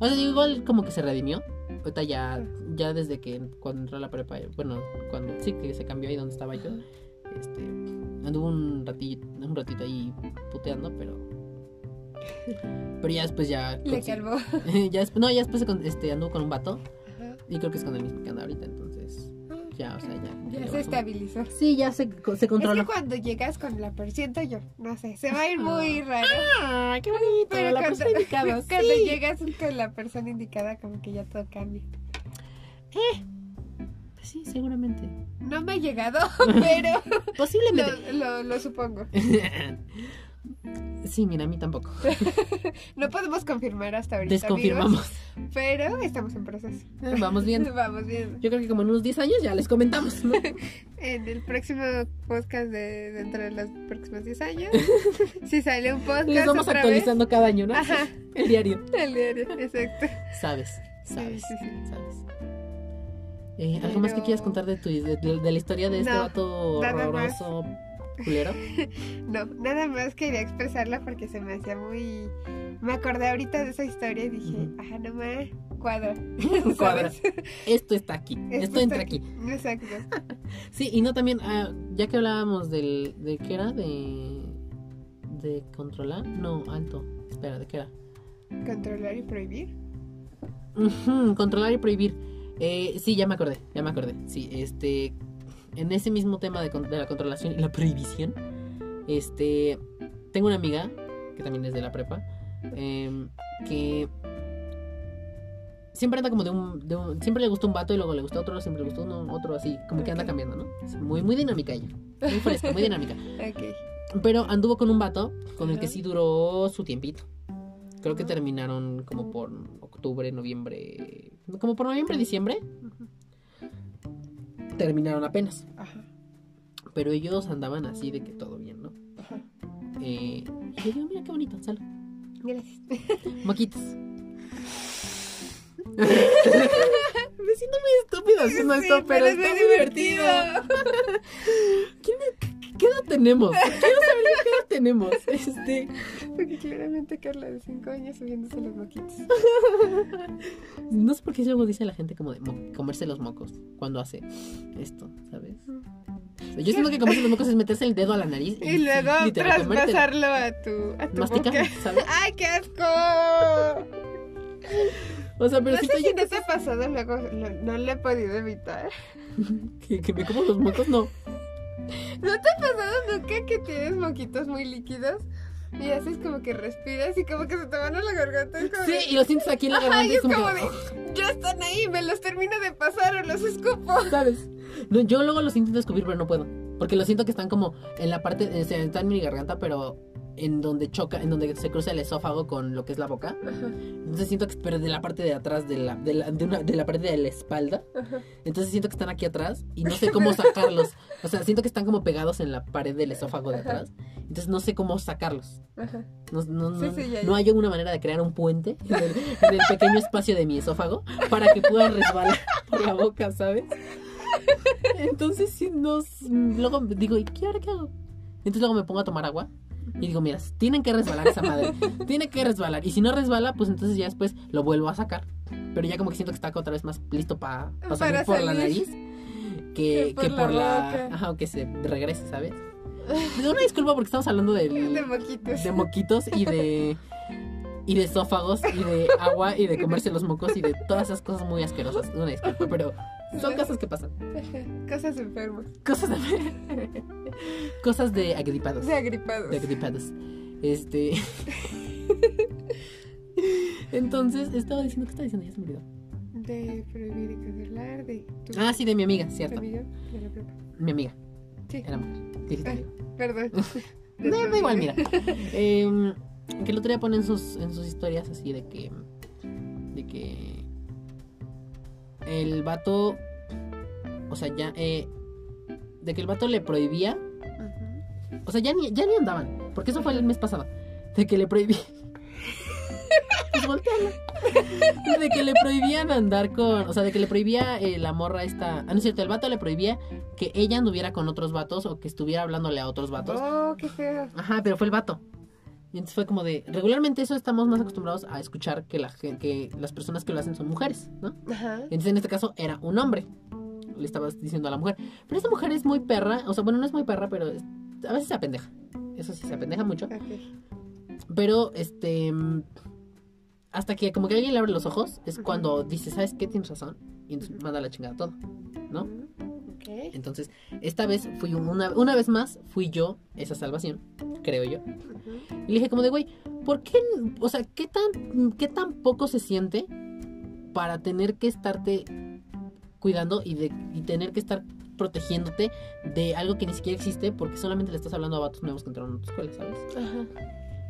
O sea, igual como que se redimió. Ahorita ya, ya desde que cuando entró a la prepa, bueno, cuando sí que se cambió ahí donde estaba yo, este, anduvo un ratito, un ratito ahí puteando, pero pero ya después ya Le calvó. ya después, no, ya después este, anduvo con un vato Ajá. y creo que es con el mismo que anda ahorita, entonces ya, o sea, ya. Ya se estabilizó. Sí, ya se, se controló. Es que cuando llegas con la persona, siento yo, no sé, se va a ir muy raro. Ay, qué bonito. Pero la cuando, indicada, cuando llegas con la persona indicada, como que ya todo cambia. Pues sí, seguramente. No me ha llegado, pero Posiblemente. lo, lo, lo supongo. sí, mira, a mí tampoco. No podemos confirmar hasta ahorita. Desconfirmamos. amigos, pero estamos en proceso. Vamos viendo. Vamos viendo. Yo creo que como en unos 10 años ya les comentamos, ¿no? En el próximo podcast de dentro de los próximos 10 años, si sale un podcast Les vamos otra actualizando cada año, ¿no? Ajá. El diario. el diario, exacto. Sabes, sabes, sí, sí. sabes. Eh, ¿Algo más que quieras contar de, tu, de, de- de la historia de este No, vato más. Culero? No, nada más quería expresarla porque se me hacía muy... Me acordé ahorita de esa historia y dije, ajá, no me cuadra. Cuadra. Esto está aquí, esto, entra aquí. Exacto. Sí, y no también, ah, ya que hablábamos del, de qué era, de, de controlar, no, alto, espera, ¿de qué era? Controlar y prohibir. Controlar y prohibir. Eh, sí, ya me acordé, ya me acordé. Sí, este, en ese mismo tema de, de la controlación y la prohibición, este, tengo una amiga que también es de la prepa, em, que siempre anda como de un, de un- siempre le gustó un vato y luego le gustó otro, siempre le gustó uno, otro así, como que anda cambiando, ¿no? Es muy, muy dinámica ella, muy fresca, muy dinámica. Ok. Pero anduvo con un vato con el que sí duró su tiempito. Creo que terminaron como por octubre, noviembre. Como por noviembre, diciembre. Terminaron apenas. Ajá. Pero ellos andaban así de que todo bien, ¿no? Ajá. Eh, y yo digo, mira qué bonito, salud. Gracias. Moquitos. Me siento muy estúpida haciendo Sí, esto, pero, pero es está muy muy divertido. ¿Quién es- ¿Qué edad tenemos? Quiero saber qué edad tenemos. Este, Porque claramente Carla de 5 años subiéndose los moquitos. no sé por qué luego dice la gente como de mo- comerse los mocos cuando hace esto, ¿sabes? Yo siento que comerse los mocos es meterse el dedo a la nariz Y luego literal, comértelo. traspasarlo a tu, a tu boca. ¿sabes? ¡Ay, qué asco! O sea, pero No si sé si no te ha pasado, luego no lo he podido evitar. que, que me como los mocos, no. ¿No te ha pasado nunca que tienes moquitos muy líquidos? Y haces como que respiras y como que se te van a la garganta. Es como Sí, de- y lo sientes aquí en la garganta Ay, y es como, de, ya están ahí, me los termino de pasar o los escupo. ¿sabes? No, yo luego los intento escupir, pero no puedo. Porque lo siento que están como en la parte, o sea, están en mi garganta, pero en donde choca, en donde se cruza el esófago con lo que es la boca. Entonces siento que, pero de la parte de atrás, de la, de la, de una, de la parte de la espalda. Entonces siento que están aquí atrás y no sé cómo sacarlos. O sea, siento que están como pegados en la pared del esófago de atrás. Entonces no sé cómo sacarlos. Ajá. No, no, no, Sí, sí, ya, no ya. hay alguna manera de crear un puente en el, en el pequeño espacio de mi esófago para que pueda resbalar por la boca, ¿sabes? Entonces, si nos. Luego digo, ¿y qué ahora qué hago? Entonces luego me pongo a tomar agua y digo, mira, tienen que resbalar esa madre. Tiene que resbalar. Y si no resbala, pues entonces ya después lo vuelvo a sacar. Pero ya como que siento que está otra vez más listo pa- Para por la nariz que, Que por que la por la. boca. Ajá, o que se regrese, ¿sabes? Una disculpa porque estamos hablando del, De moquitos. de moquitos y de y de esófagos y de agua y de comerse los mocos y de todas esas cosas muy asquerosas. Una disculpa, pero son cosas que pasan. Cosas enfermas. Cosas de cosas de agripados. De agripados. De agripados. Este Entonces, estaba diciendo, ¿qué estaba diciendo? Ya se me olvidó. De prohibir y cancelar. De tu, Ah, sí, de mi amiga, cierto. amiga de la prepa. Mi amiga. Sí. Era mujer. Sí, sí, tu Ah. Perdón. No, da igual, mira. Em, que el otro día ponen sus, en sus historias así de que. De que. El vato. O sea, ya. eh, de que el vato le prohibía. Ujú. O sea, ya ni, ya ni andaban. Porque eso fue el mes pasado. De que le prohibía. pues. De que le prohibían andar con. O sea, de que le prohibía eh, la morra esta. Ah, no es cierto, el vato le prohibía que ella anduviera con otros vatos o que estuviera hablándole a otros vatos. Oh, qué feo. Ajá, pero fue el vato. Y entonces fue como de. Regularmente eso estamos más acostumbrados a escuchar que, la, que las personas que lo hacen son mujeres, ¿no? Ajá. Entonces en este caso era un hombre. Le estabas diciendo a la mujer. Pero esta mujer es muy perra. O sea, bueno, no es muy perra, pero es- a veces se apendeja. Eso sí, se apendeja mucho. Pero este. Hasta que como que alguien le abre los ojos, es cuando dice, ¿sabes qué? Tienes razón. Y entonces manda la chingada todo. ¿No? Entonces, esta vez fui una, una vez más, fui yo esa salvación, creo yo. Y le dije como de, güey, ¿por qué? O sea, ¿qué tan, ¿qué tan poco se siente para tener que estarte cuidando y, de, y tener que estar protegiéndote de algo que ni siquiera existe porque solamente le estás hablando a vatos nuevos que entraron a tu escuela, ¿sabes? Ajá.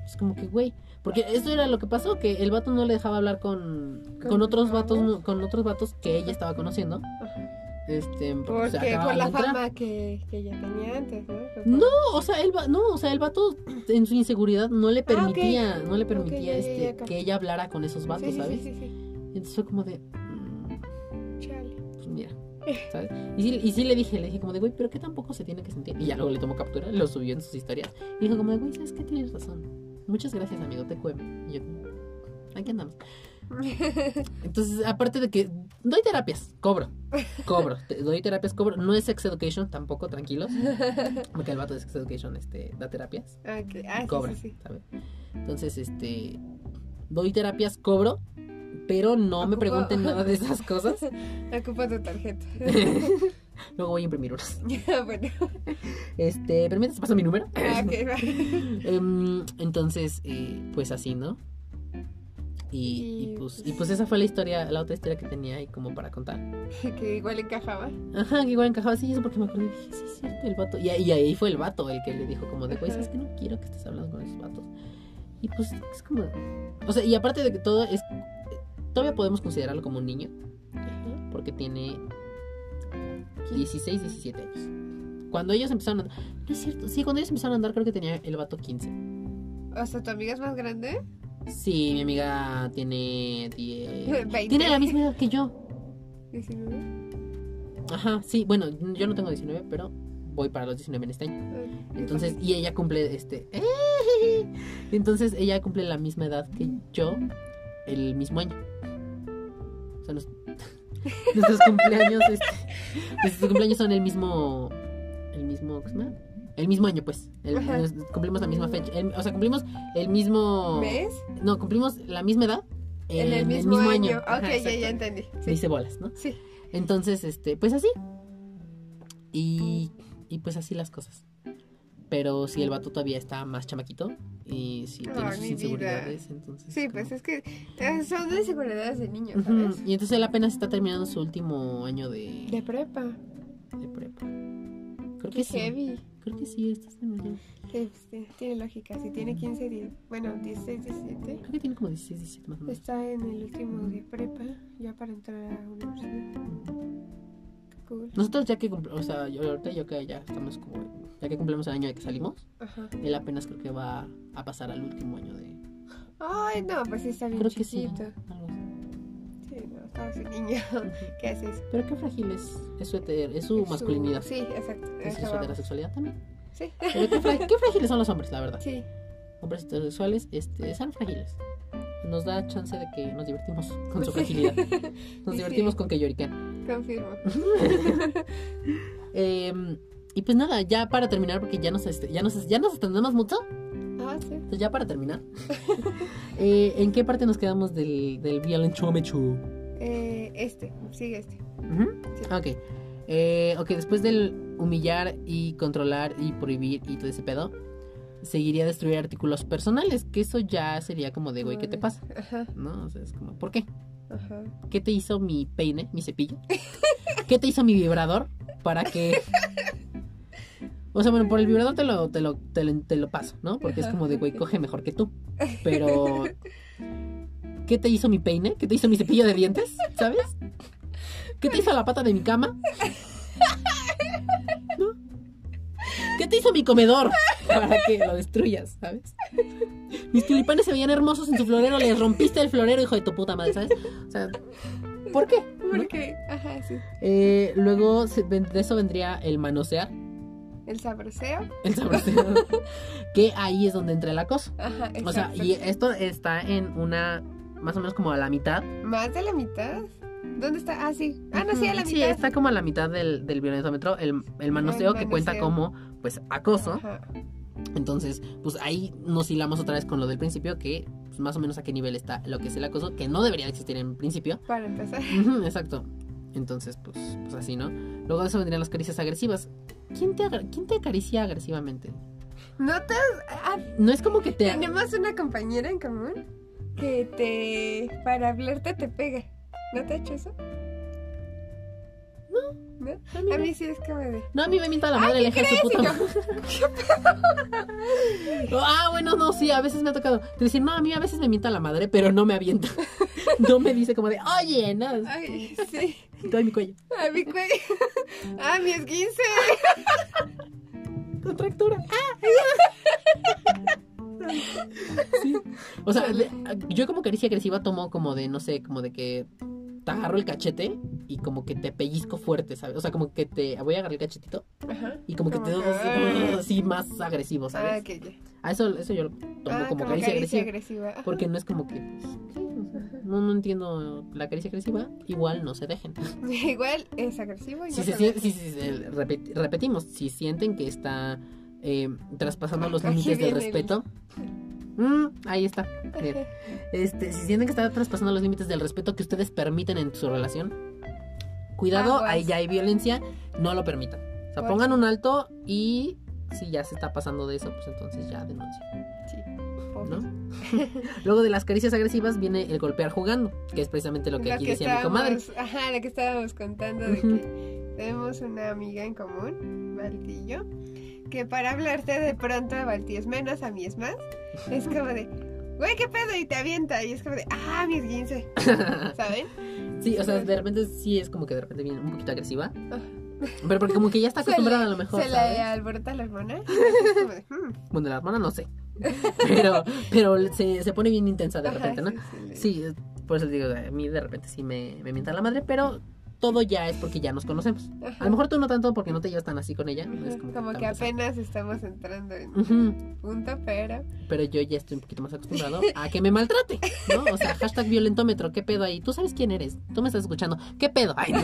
Es como que, güey, porque eso era lo que pasó, que el vato no le dejaba hablar con, con, ¿Con otros vatos, con otros vatos que ella estaba conociendo. Ajá. Este, porque por la fama que, que ella tenía antes, ¿no? Por- No, o sea, el va- no, o sea, el vato en su inseguridad no le Ah, ok. permitía, no le permitía ya, ya, este ya, capté. que ella hablara con esos vatos, Sí, ¿sabes? Sí, sí, sí. Entonces fue como de mm, Chale. pues mira, ¿sabes? Y sí, y sí le dije, le dije como de, güey, pero qué tampoco se tiene que sentir. Y ya luego le tomó captura, lo subió en sus historias. Y dijo como de, güey, ¿sabes qué? Tienes razón. Muchas gracias, amigo, te cuemo. Y yo, aquí andamos. Entonces, aparte de que doy terapias, cobro, cobro, te- doy terapias, cobro. No es sex education, tampoco, tranquilos. Porque el vato de sex education este, da terapias. Ok. Ah, cobra, sí, sí. ¿sabes? Entonces, este, doy terapias, cobro, pero no me pregunten nada de esas cosas. Ocupa tu tarjeta. Luego voy a imprimir unas. Ya, bueno. Este, permítame, paso mi número. Ah, ok, va. Em, entonces, eh, pues así, ¿no? Y, Y, pues, y pues- pues esa fue la historia, la otra historia que tenía ahí como para contar. que igual encajaba. Ajá, que igual encajaba así, eso porque me acordé y dije, sí, es cierto, el vato. Y, ahí- y ahí fue el vato el que le dijo como de, güey, sabes que no quiero que estés hablando con esos vatos. Y pues es como... O sea, y aparte de que todo es... Todavía podemos considerarlo como un niño, Ajá. porque tiene 16, 17 años. Cuando ellos empezaron a... No es cierto, sí, cuando ellos empezaron a andar creo que tenía el vato 15. O sea, ¿tu amiga es más grande? Sí, mi amiga tiene 10... 20. Tiene la misma edad que yo. 19. Ajá, sí, bueno, yo no tengo 19, pero voy para los 19 en este año. Entonces, y ella cumple este. Entonces, ella cumple la misma edad que yo, el mismo año. O sea, nuestros cumpleaños, este, nuestros cumpleaños son el mismo. El mismo. ¿cómo? El mismo año, pues. El- cumplimos la misma fecha. el- o sea, cumplimos el mismo. ¿Ves? No, cumplimos la misma edad. En el mismo, año. Ok, Ajá, ya, exacto. ya entendí. Sí. dice bolas, ¿no? sí. Entonces, este, pues así. Y, y pues así las cosas. Pero si el vato todavía está más chamaquito y si tiene Ay, sus inseguridades, entonces. Sí, pues es que son de inseguridades de niño, ¿sabes? Y entonces él apenas está terminando su último año de, De prepa. de prepa. Creo Qué que sí. Creo que sí. Sí, pues, sí, tiene lógica. Si tiene 15, 10, bueno, 16, 17, Creo que tiene como 16, 17 más o menos. está en el último de prepa, ya para entrar a la universidad. Cool. Nosotros ya que cumplimos, o sea, yo ahorita yo que ya estamos como, ya que cumplimos el año de que salimos, Ajá. él apenas creo que va a pasar al último año de... Ay, no, pues sí está bien Creo que sí. chiquito. algo así. Su niño. ¿Qué haces? Pero qué frágil es, es su, heter- es su masculinidad. Sí, exacto. Es su heterosexualidad también. Sí. Pero qué, frá- qué frágiles son los hombres, la verdad. Sí. Hombres heterosexuales este, son frágiles. Nos da chance de que nos divertimos con su Sí. fragilidad. Nos Sí, divertimos sí. con que llorican. Confirmo. Eh, y pues nada, ya para terminar, porque ya nos, este, ya nos, ya nos extendemos mucho. Ah, sí. Entonces ya para terminar. eh, ¿En qué parte nos quedamos del, del violent show? Eh, este, sigue este. Ujú. Sí. Ok. Eh, ok, después del humillar y controlar y prohibir y todo ese pedo, seguiría destruir artículos personales, que eso ya sería como de, güey, ¿qué te pasa? Ajá, ¿No? O sea, es como, ¿por qué? ajá. ¿Qué te hizo mi peine, mi cepillo? ¿Qué te hizo mi vibrador? Para que... O sea, bueno, por el vibrador te lo, te lo, te lo, te lo paso, ¿no? Porque es como de, güey, coge mejor que tú. Pero... ¿Qué te hizo mi peine? ¿Qué te hizo mi cepillo de dientes? ¿Sabes? ¿Qué te hizo la pata de mi cama? ¿No? ¿Qué te hizo mi comedor? Para que lo destruyas, ¿sabes? Mis tulipanes se veían hermosos en su florero, les rompiste el florero, hijo de tu puta madre, ¿sabes? O sea, ¿por qué? ¿No? Porque, ajá, sí. Eh, luego de eso vendría el manosear, El sabroseo. el sabroseo, que ahí es donde entra el acoso. Ajá, O sea, exacto. y esto está en una, más o menos como a la mitad. ¿Más de la mitad? ¿Dónde está? Ah, sí. Ah, no, sí, a la Sí, mitad. está como a la mitad del, del violentómetro, el, el manoseo El que cuenta como, pues, acoso. Ajá. Entonces, pues ahí nos hilamos otra vez con lo del principio, que pues, más o menos a qué nivel está lo que es el acoso, que no debería existir en principio. Para empezar. Exacto. Entonces, pues, pues así, ¿no? Luego de eso vendrían las caricias agresivas. ¿Quién te, ¿Quién te acaricia agresivamente? ¿No te ah, No es como que te... Tenemos una compañera en común que te. Para hablarte te pega. ¿No te ha hecho eso? No. ¿No? A mí A no. mí sí es como de. No, a mí me mienta la madre Ay, el ¿qué eje de su puta. Ah, bueno, no, sí, a veces me ha tocado decir, no, a mí a veces me mienta la madre, pero no me avienta. No me dice como de, oye, no, Ay, sí. todo mi cuello. A mi cuello. Ah, mi esguince. Contractura. Sí. O sea, yo como caricia agresiva tomo como de, no sé, como de que te agarro el cachete y como que te pellizco fuerte, ¿sabes? O sea, como que te voy a agarrar el cachetito Ajá. y como que Como te doy así, ah. así más agresivo, Ah, ¿sabes? que ya. A eso, eso yo lo tomo Ah, como, caricia, agresiva. agresiva. Porque no es como que. pues, no, no entiendo la caricia agresiva. Igual no se dejen. Igual es agresivo y Si, no se, se si- si- si- repet- repetimos, si sienten que está eh, traspasando los límites del respeto. Mm, ahí está. Este, si sienten que está traspasando los límites del respeto que ustedes permiten en su relación, cuidado, ahí ya hay violencia, no lo permitan. O sea, pongan un alto y si ya se está pasando de eso, pues entonces ya denuncia. Sí. ¿No? Luego de las caricias agresivas viene el golpear jugando, que es precisamente lo que aquí decía mi comadre. Ajá, lo que estábamos contando de que tenemos una amiga en común, Baltillo, que para hablarte de pronto a Balti es menos, a mí es más. Es como de, güey, ¿qué pedo? Y te avienta. Y es como de, ah, mi esguince. ¿Saben? Sí, o sea, de repente sí es como que de repente viene un poquito agresiva. Pero porque como que ya está acostumbrada a lo mejor. Se ¿sabes? le alborota la hermana. Como de, hmm. Bueno, la hermana no sé. Pero, pero se, se pone bien intensa de Ajá, repente, ¿no? sí, sí, Sí, por eso digo, a mí de repente sí me, me mienta la madre, pero todo ya es porque ya nos conocemos. Ajá. A lo mejor tú no tanto porque no te llevas tan así con ella. es como, que apenas estamos entrando en punto, pero Pero yo ya estoy un poquito más acostumbrado a que me maltrate, ¿no? O sea, hashtag violentómetro, ¿qué pedo ahí? Tú sabes quién eres, tú me estás escuchando, ¿qué pedo? Ay, no.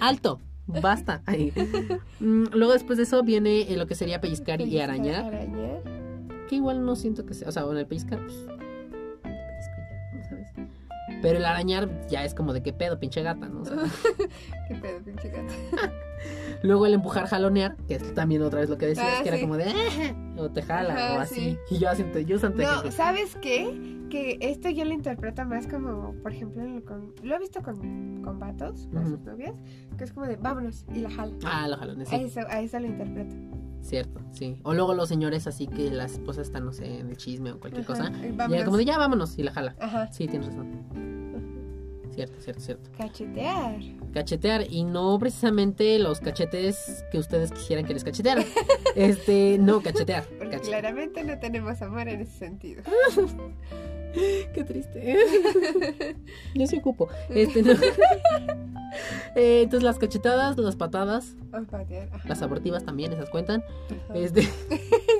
Alto, basta. Ay. Mm, Luego después de eso viene eh, lo que sería pellizcar y arañar, arañar. que igual no siento que sea, o sea, bueno, el pellizcar, pues, Pero el arañar ya es como de qué pedo, pinche gata, ¿no? O sea, Qué pedo, pinche gato. luego el empujar, jalonear, que es también otra vez lo que decías, Ah, que era como de, "Ah", o te jala, Ajá, o así. sí. Y yo así, yo santo No. ¿sabes qué? Que esto yo lo interpreto más como, por ejemplo, lo, con- lo he visto con, con vatos, con sus novias, que es como de vámonos y la jala. Ah, los jalones, A eso, a eso lo interpreto. Cierto, sí. O luego los señores así que las esposas están, no sé, en el chisme o cualquier Ajá, cosa. y como de ya vámonos y la jala. Ajá. Sí, tienes razón. Cierto, cierto, cierto. Cachetear. Cachetear y no precisamente los cachetes que ustedes quisieran que les cachetearan. Este, no, cachetear. Porque cachetear. claramente no tenemos amor en ese sentido. Qué triste. Yo sí ocupo. Este, no. Eh, entonces las cachetadas, las patadas, patear. Las abortivas también, esas cuentan. Ajá. Este,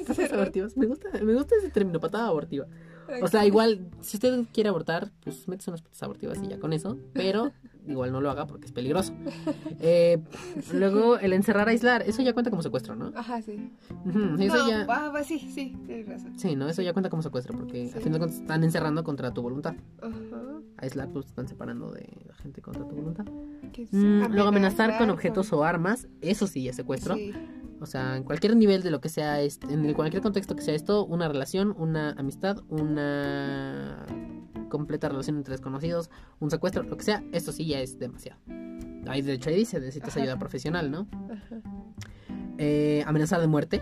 ¿Patadas abortivas? Me gusta, me gusta ese término, patada abortiva. O sea, igual, si usted quiere abortar, pues metes unas patas abortivas y ya con eso. Pero igual no lo haga porque es peligroso. Eh, luego, el encerrar, aislar, eso ya cuenta como secuestro, ¿no? Ajá, sí. Eso no, ya. va, sí, sí, tienes razón. Sí, ¿no? Eso ya cuenta como secuestro porque Sí. a fin de cuentas están encerrando contra tu voluntad. Ajá. Aislar, pues están separando de la gente contra tu voluntad. Mm, luego, amenazar con objetos con- o armas, eso sí es secuestro. Sí. O sea, en cualquier nivel de lo que sea, este, en cualquier contexto que sea esto, una relación, una amistad, una completa relación entre desconocidos, un secuestro, lo que sea, esto sí ya es demasiado. Ahí de hecho ahí dice, necesitas Ajá. ayuda profesional, ¿no? Ajá. Eh, amenazar de muerte,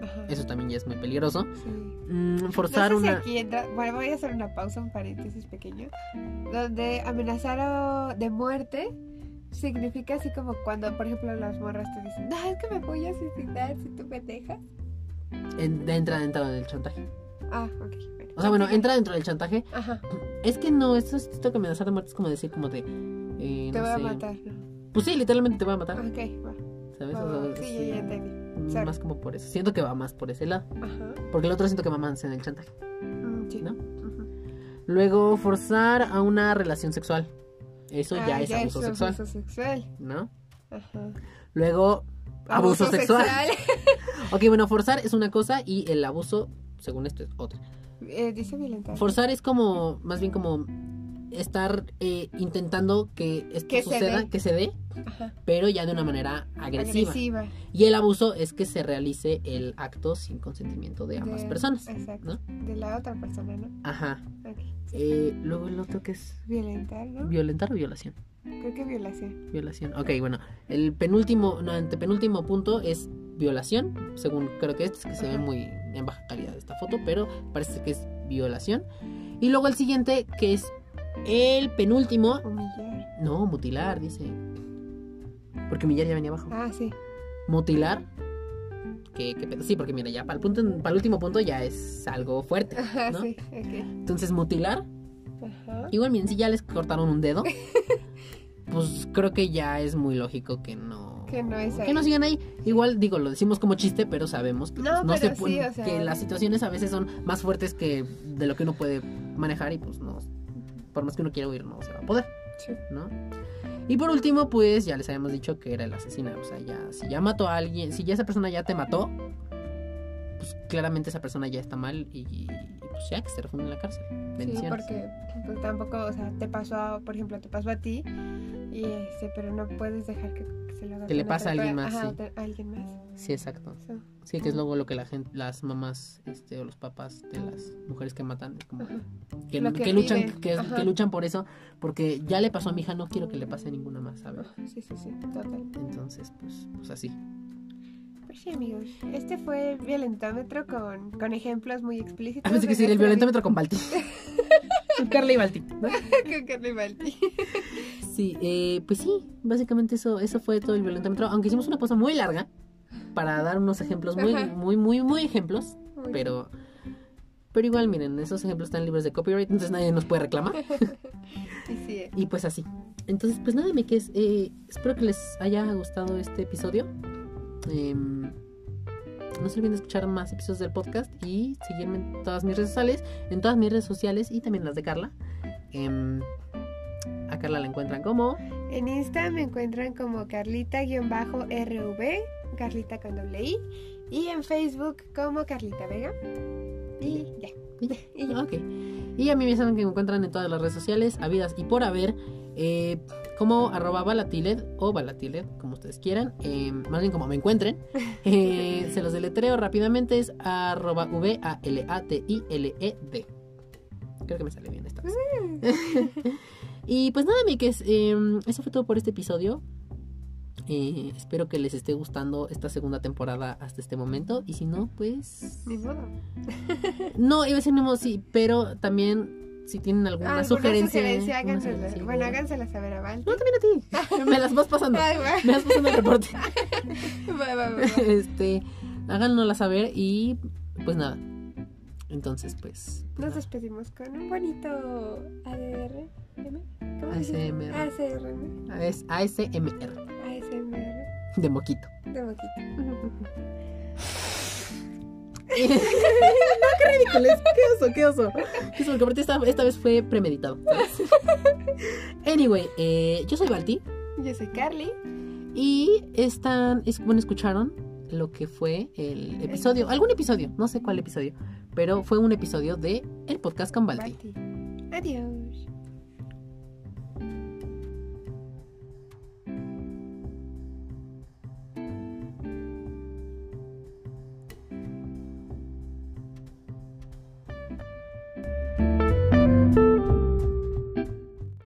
Ajá. eso también ya es muy peligroso. Sí. Mm, forzar no sé si una... aquí entra, bueno, voy a hacer una pausa, un paréntesis pequeño, donde amenazar de muerte significa así como cuando, por ejemplo, las morras te dicen, no, es que me voy a suicidar si tú me dejas. en- entra dentro del chantaje. Ah, ok. O sea, bueno, entra dentro del chantaje. Ajá, Es que no, esto es esto que amenazar de muerte es como decir como de... eh, te voy a matar. ¿no? Pues sí, literalmente te voy a matar. Ok, va. ¿Sabes? O sea, sí, sí, ya, entendí. sorry. Más como por eso. Siento que va más por ese lado. Ajá. Porque el otro siento que va más en el chantaje. Mm, sí. ¿No? Ujú. Luego, forzar a una relación sexual. Eso ya Ah, es abuso sexual, abuso sexual. ¿no? Ajá. Luego, abuso, sexual. ok, bueno, forzar es una cosa y el abuso, según esto, es otra. Eh, dice violentar. Forzar es como, más bien como estar eh, intentando que esto Que suceda, que se dé, Ajá. pero ya de una manera agresiva. Agresiva. Y el abuso es que se realice el acto sin consentimiento de ambas De- personas. Exacto. ¿no? De la otra persona, ¿no? Ajá. Eh, luego el otro que es Violentar, ¿no? violentar o violación. Creo que violación. Violación. Ok, bueno. El penúltimo, no, antepenúltimo punto es violación. Según creo que este es que se ve muy en baja calidad esta foto, pero parece que es violación. Y luego el siguiente, que es el penúltimo. Humillar. No, mutilar, dice. Porque millar ya venía abajo. Ah, sí. Mutilar. Que, que. Sí, porque mira, ya para el, punto, para el último punto ya es algo fuerte. Ajá, ¿no? sí. Ok. Entonces, mutilar. Ajá. Igual, miren, si ya les cortaron un dedo, pues creo que ya es muy lógico que no. Que no es ahí. Que no sigan ahí. Igual, digo, lo decimos como chiste, pero sabemos que, No, pues, no pero se puede- sí, o sea- que las situaciones a veces son más fuertes que de lo que uno puede manejar y pues no. Por más que uno quiera huir, no se va a poder, Sí. ¿no? Y por último, pues ya les habíamos dicho que era el asesino. O sea, ya, si ya mató a alguien, si ya esa persona ya te mató, pues claramente esa persona ya está mal y, y, pues ya que se refunde en la cárcel. Sí, porque pues, tampoco, o sea, te pasó, a- por ejemplo, te pasó a ti, y este, pero no puedes dejar que, se lo haga Que le pase a alguien más, ajá, sí. a alguien más. Sí, exacto. Sí, que es luego lo que la gente, las mamás este, o los papás de las mujeres que matan, como que, Lo que que luchan, que luchan por eso, porque ya le pasó a mi hija, no quiero que le pase a ninguna más, ¿sabes? Sí, sí, sí, total. Entonces, pues, pues así. Sí, amigos, este fue el violentómetro con, con ejemplos muy explícitos. Ah, pensé que sí, el nuestra violentómetro con Balti. Con Carla y Balti. con Carly Balti. Sí, eh, pues sí, básicamente eso, eso fue todo el violentómetro, aunque hicimos una pausa muy larga para dar unos ejemplos muy, Ajá. muy, muy, muy ejemplos, Muy pero, pero igual, miren, esos ejemplos están libres de copyright, entonces nadie nos puede reclamar. Y sí, eh. Y pues así. Entonces, pues nada, me eh, espero que les haya gustado este episodio. Em, no se olviden de escuchar más episodios del podcast y seguirme en todas mis redes sociales, en todas mis redes sociales y también las de Carla. Em, a Carla la encuentran como En Insta me encuentran como Carlita-RV, Carlita con doble I, y en Facebook como Carlita Vega. Y ya. Y ya. Y ya. Ok. Y a mí me saben que me encuentran en todas las redes sociales, habidas y por haber, eh, como arroba balatiled o balatiled, como ustedes quieran, eh, más bien como me encuentren. Eh, se los deletreo rápidamente, es arroba V-A-L-A-T-I-L-E-D. Creo que me sale bien esta vez. y pues nada, amigues, eh, eso fue todo por este episodio. Eh, espero que les esté gustando esta segunda temporada hasta este momento. Y si no, pues... Ni modo. No, iba a decir no, sí, pero también si tienen alguna ¿Alguna sugerencia. sugerencia? alguna Hágansela. sugerencia, Bueno, sí. hágansela saber a Val. No, también a ti. Me las vas pasando. Ay, va. Me vas pasando el reporte. Va, va. Este, háganosla saber y pues nada. Entonces, pues. pues Nos nada. despedimos con un bonito ADR. ¿Cómo? ASMR. ASMR. ASMR ASMR. de moquito. De boquita. no, qué ridículo. Qué oso, qué oso. Qué oso, porque aparte esta, esta vez fue premeditado. Anyway, eh, yo soy Balti. Yo soy Carly. Y están, es, bueno, escucharon lo que fue el episodio, algún episodio, no sé cuál episodio, pero fue un episodio de El Podcast con Balti. Balti. Adiós.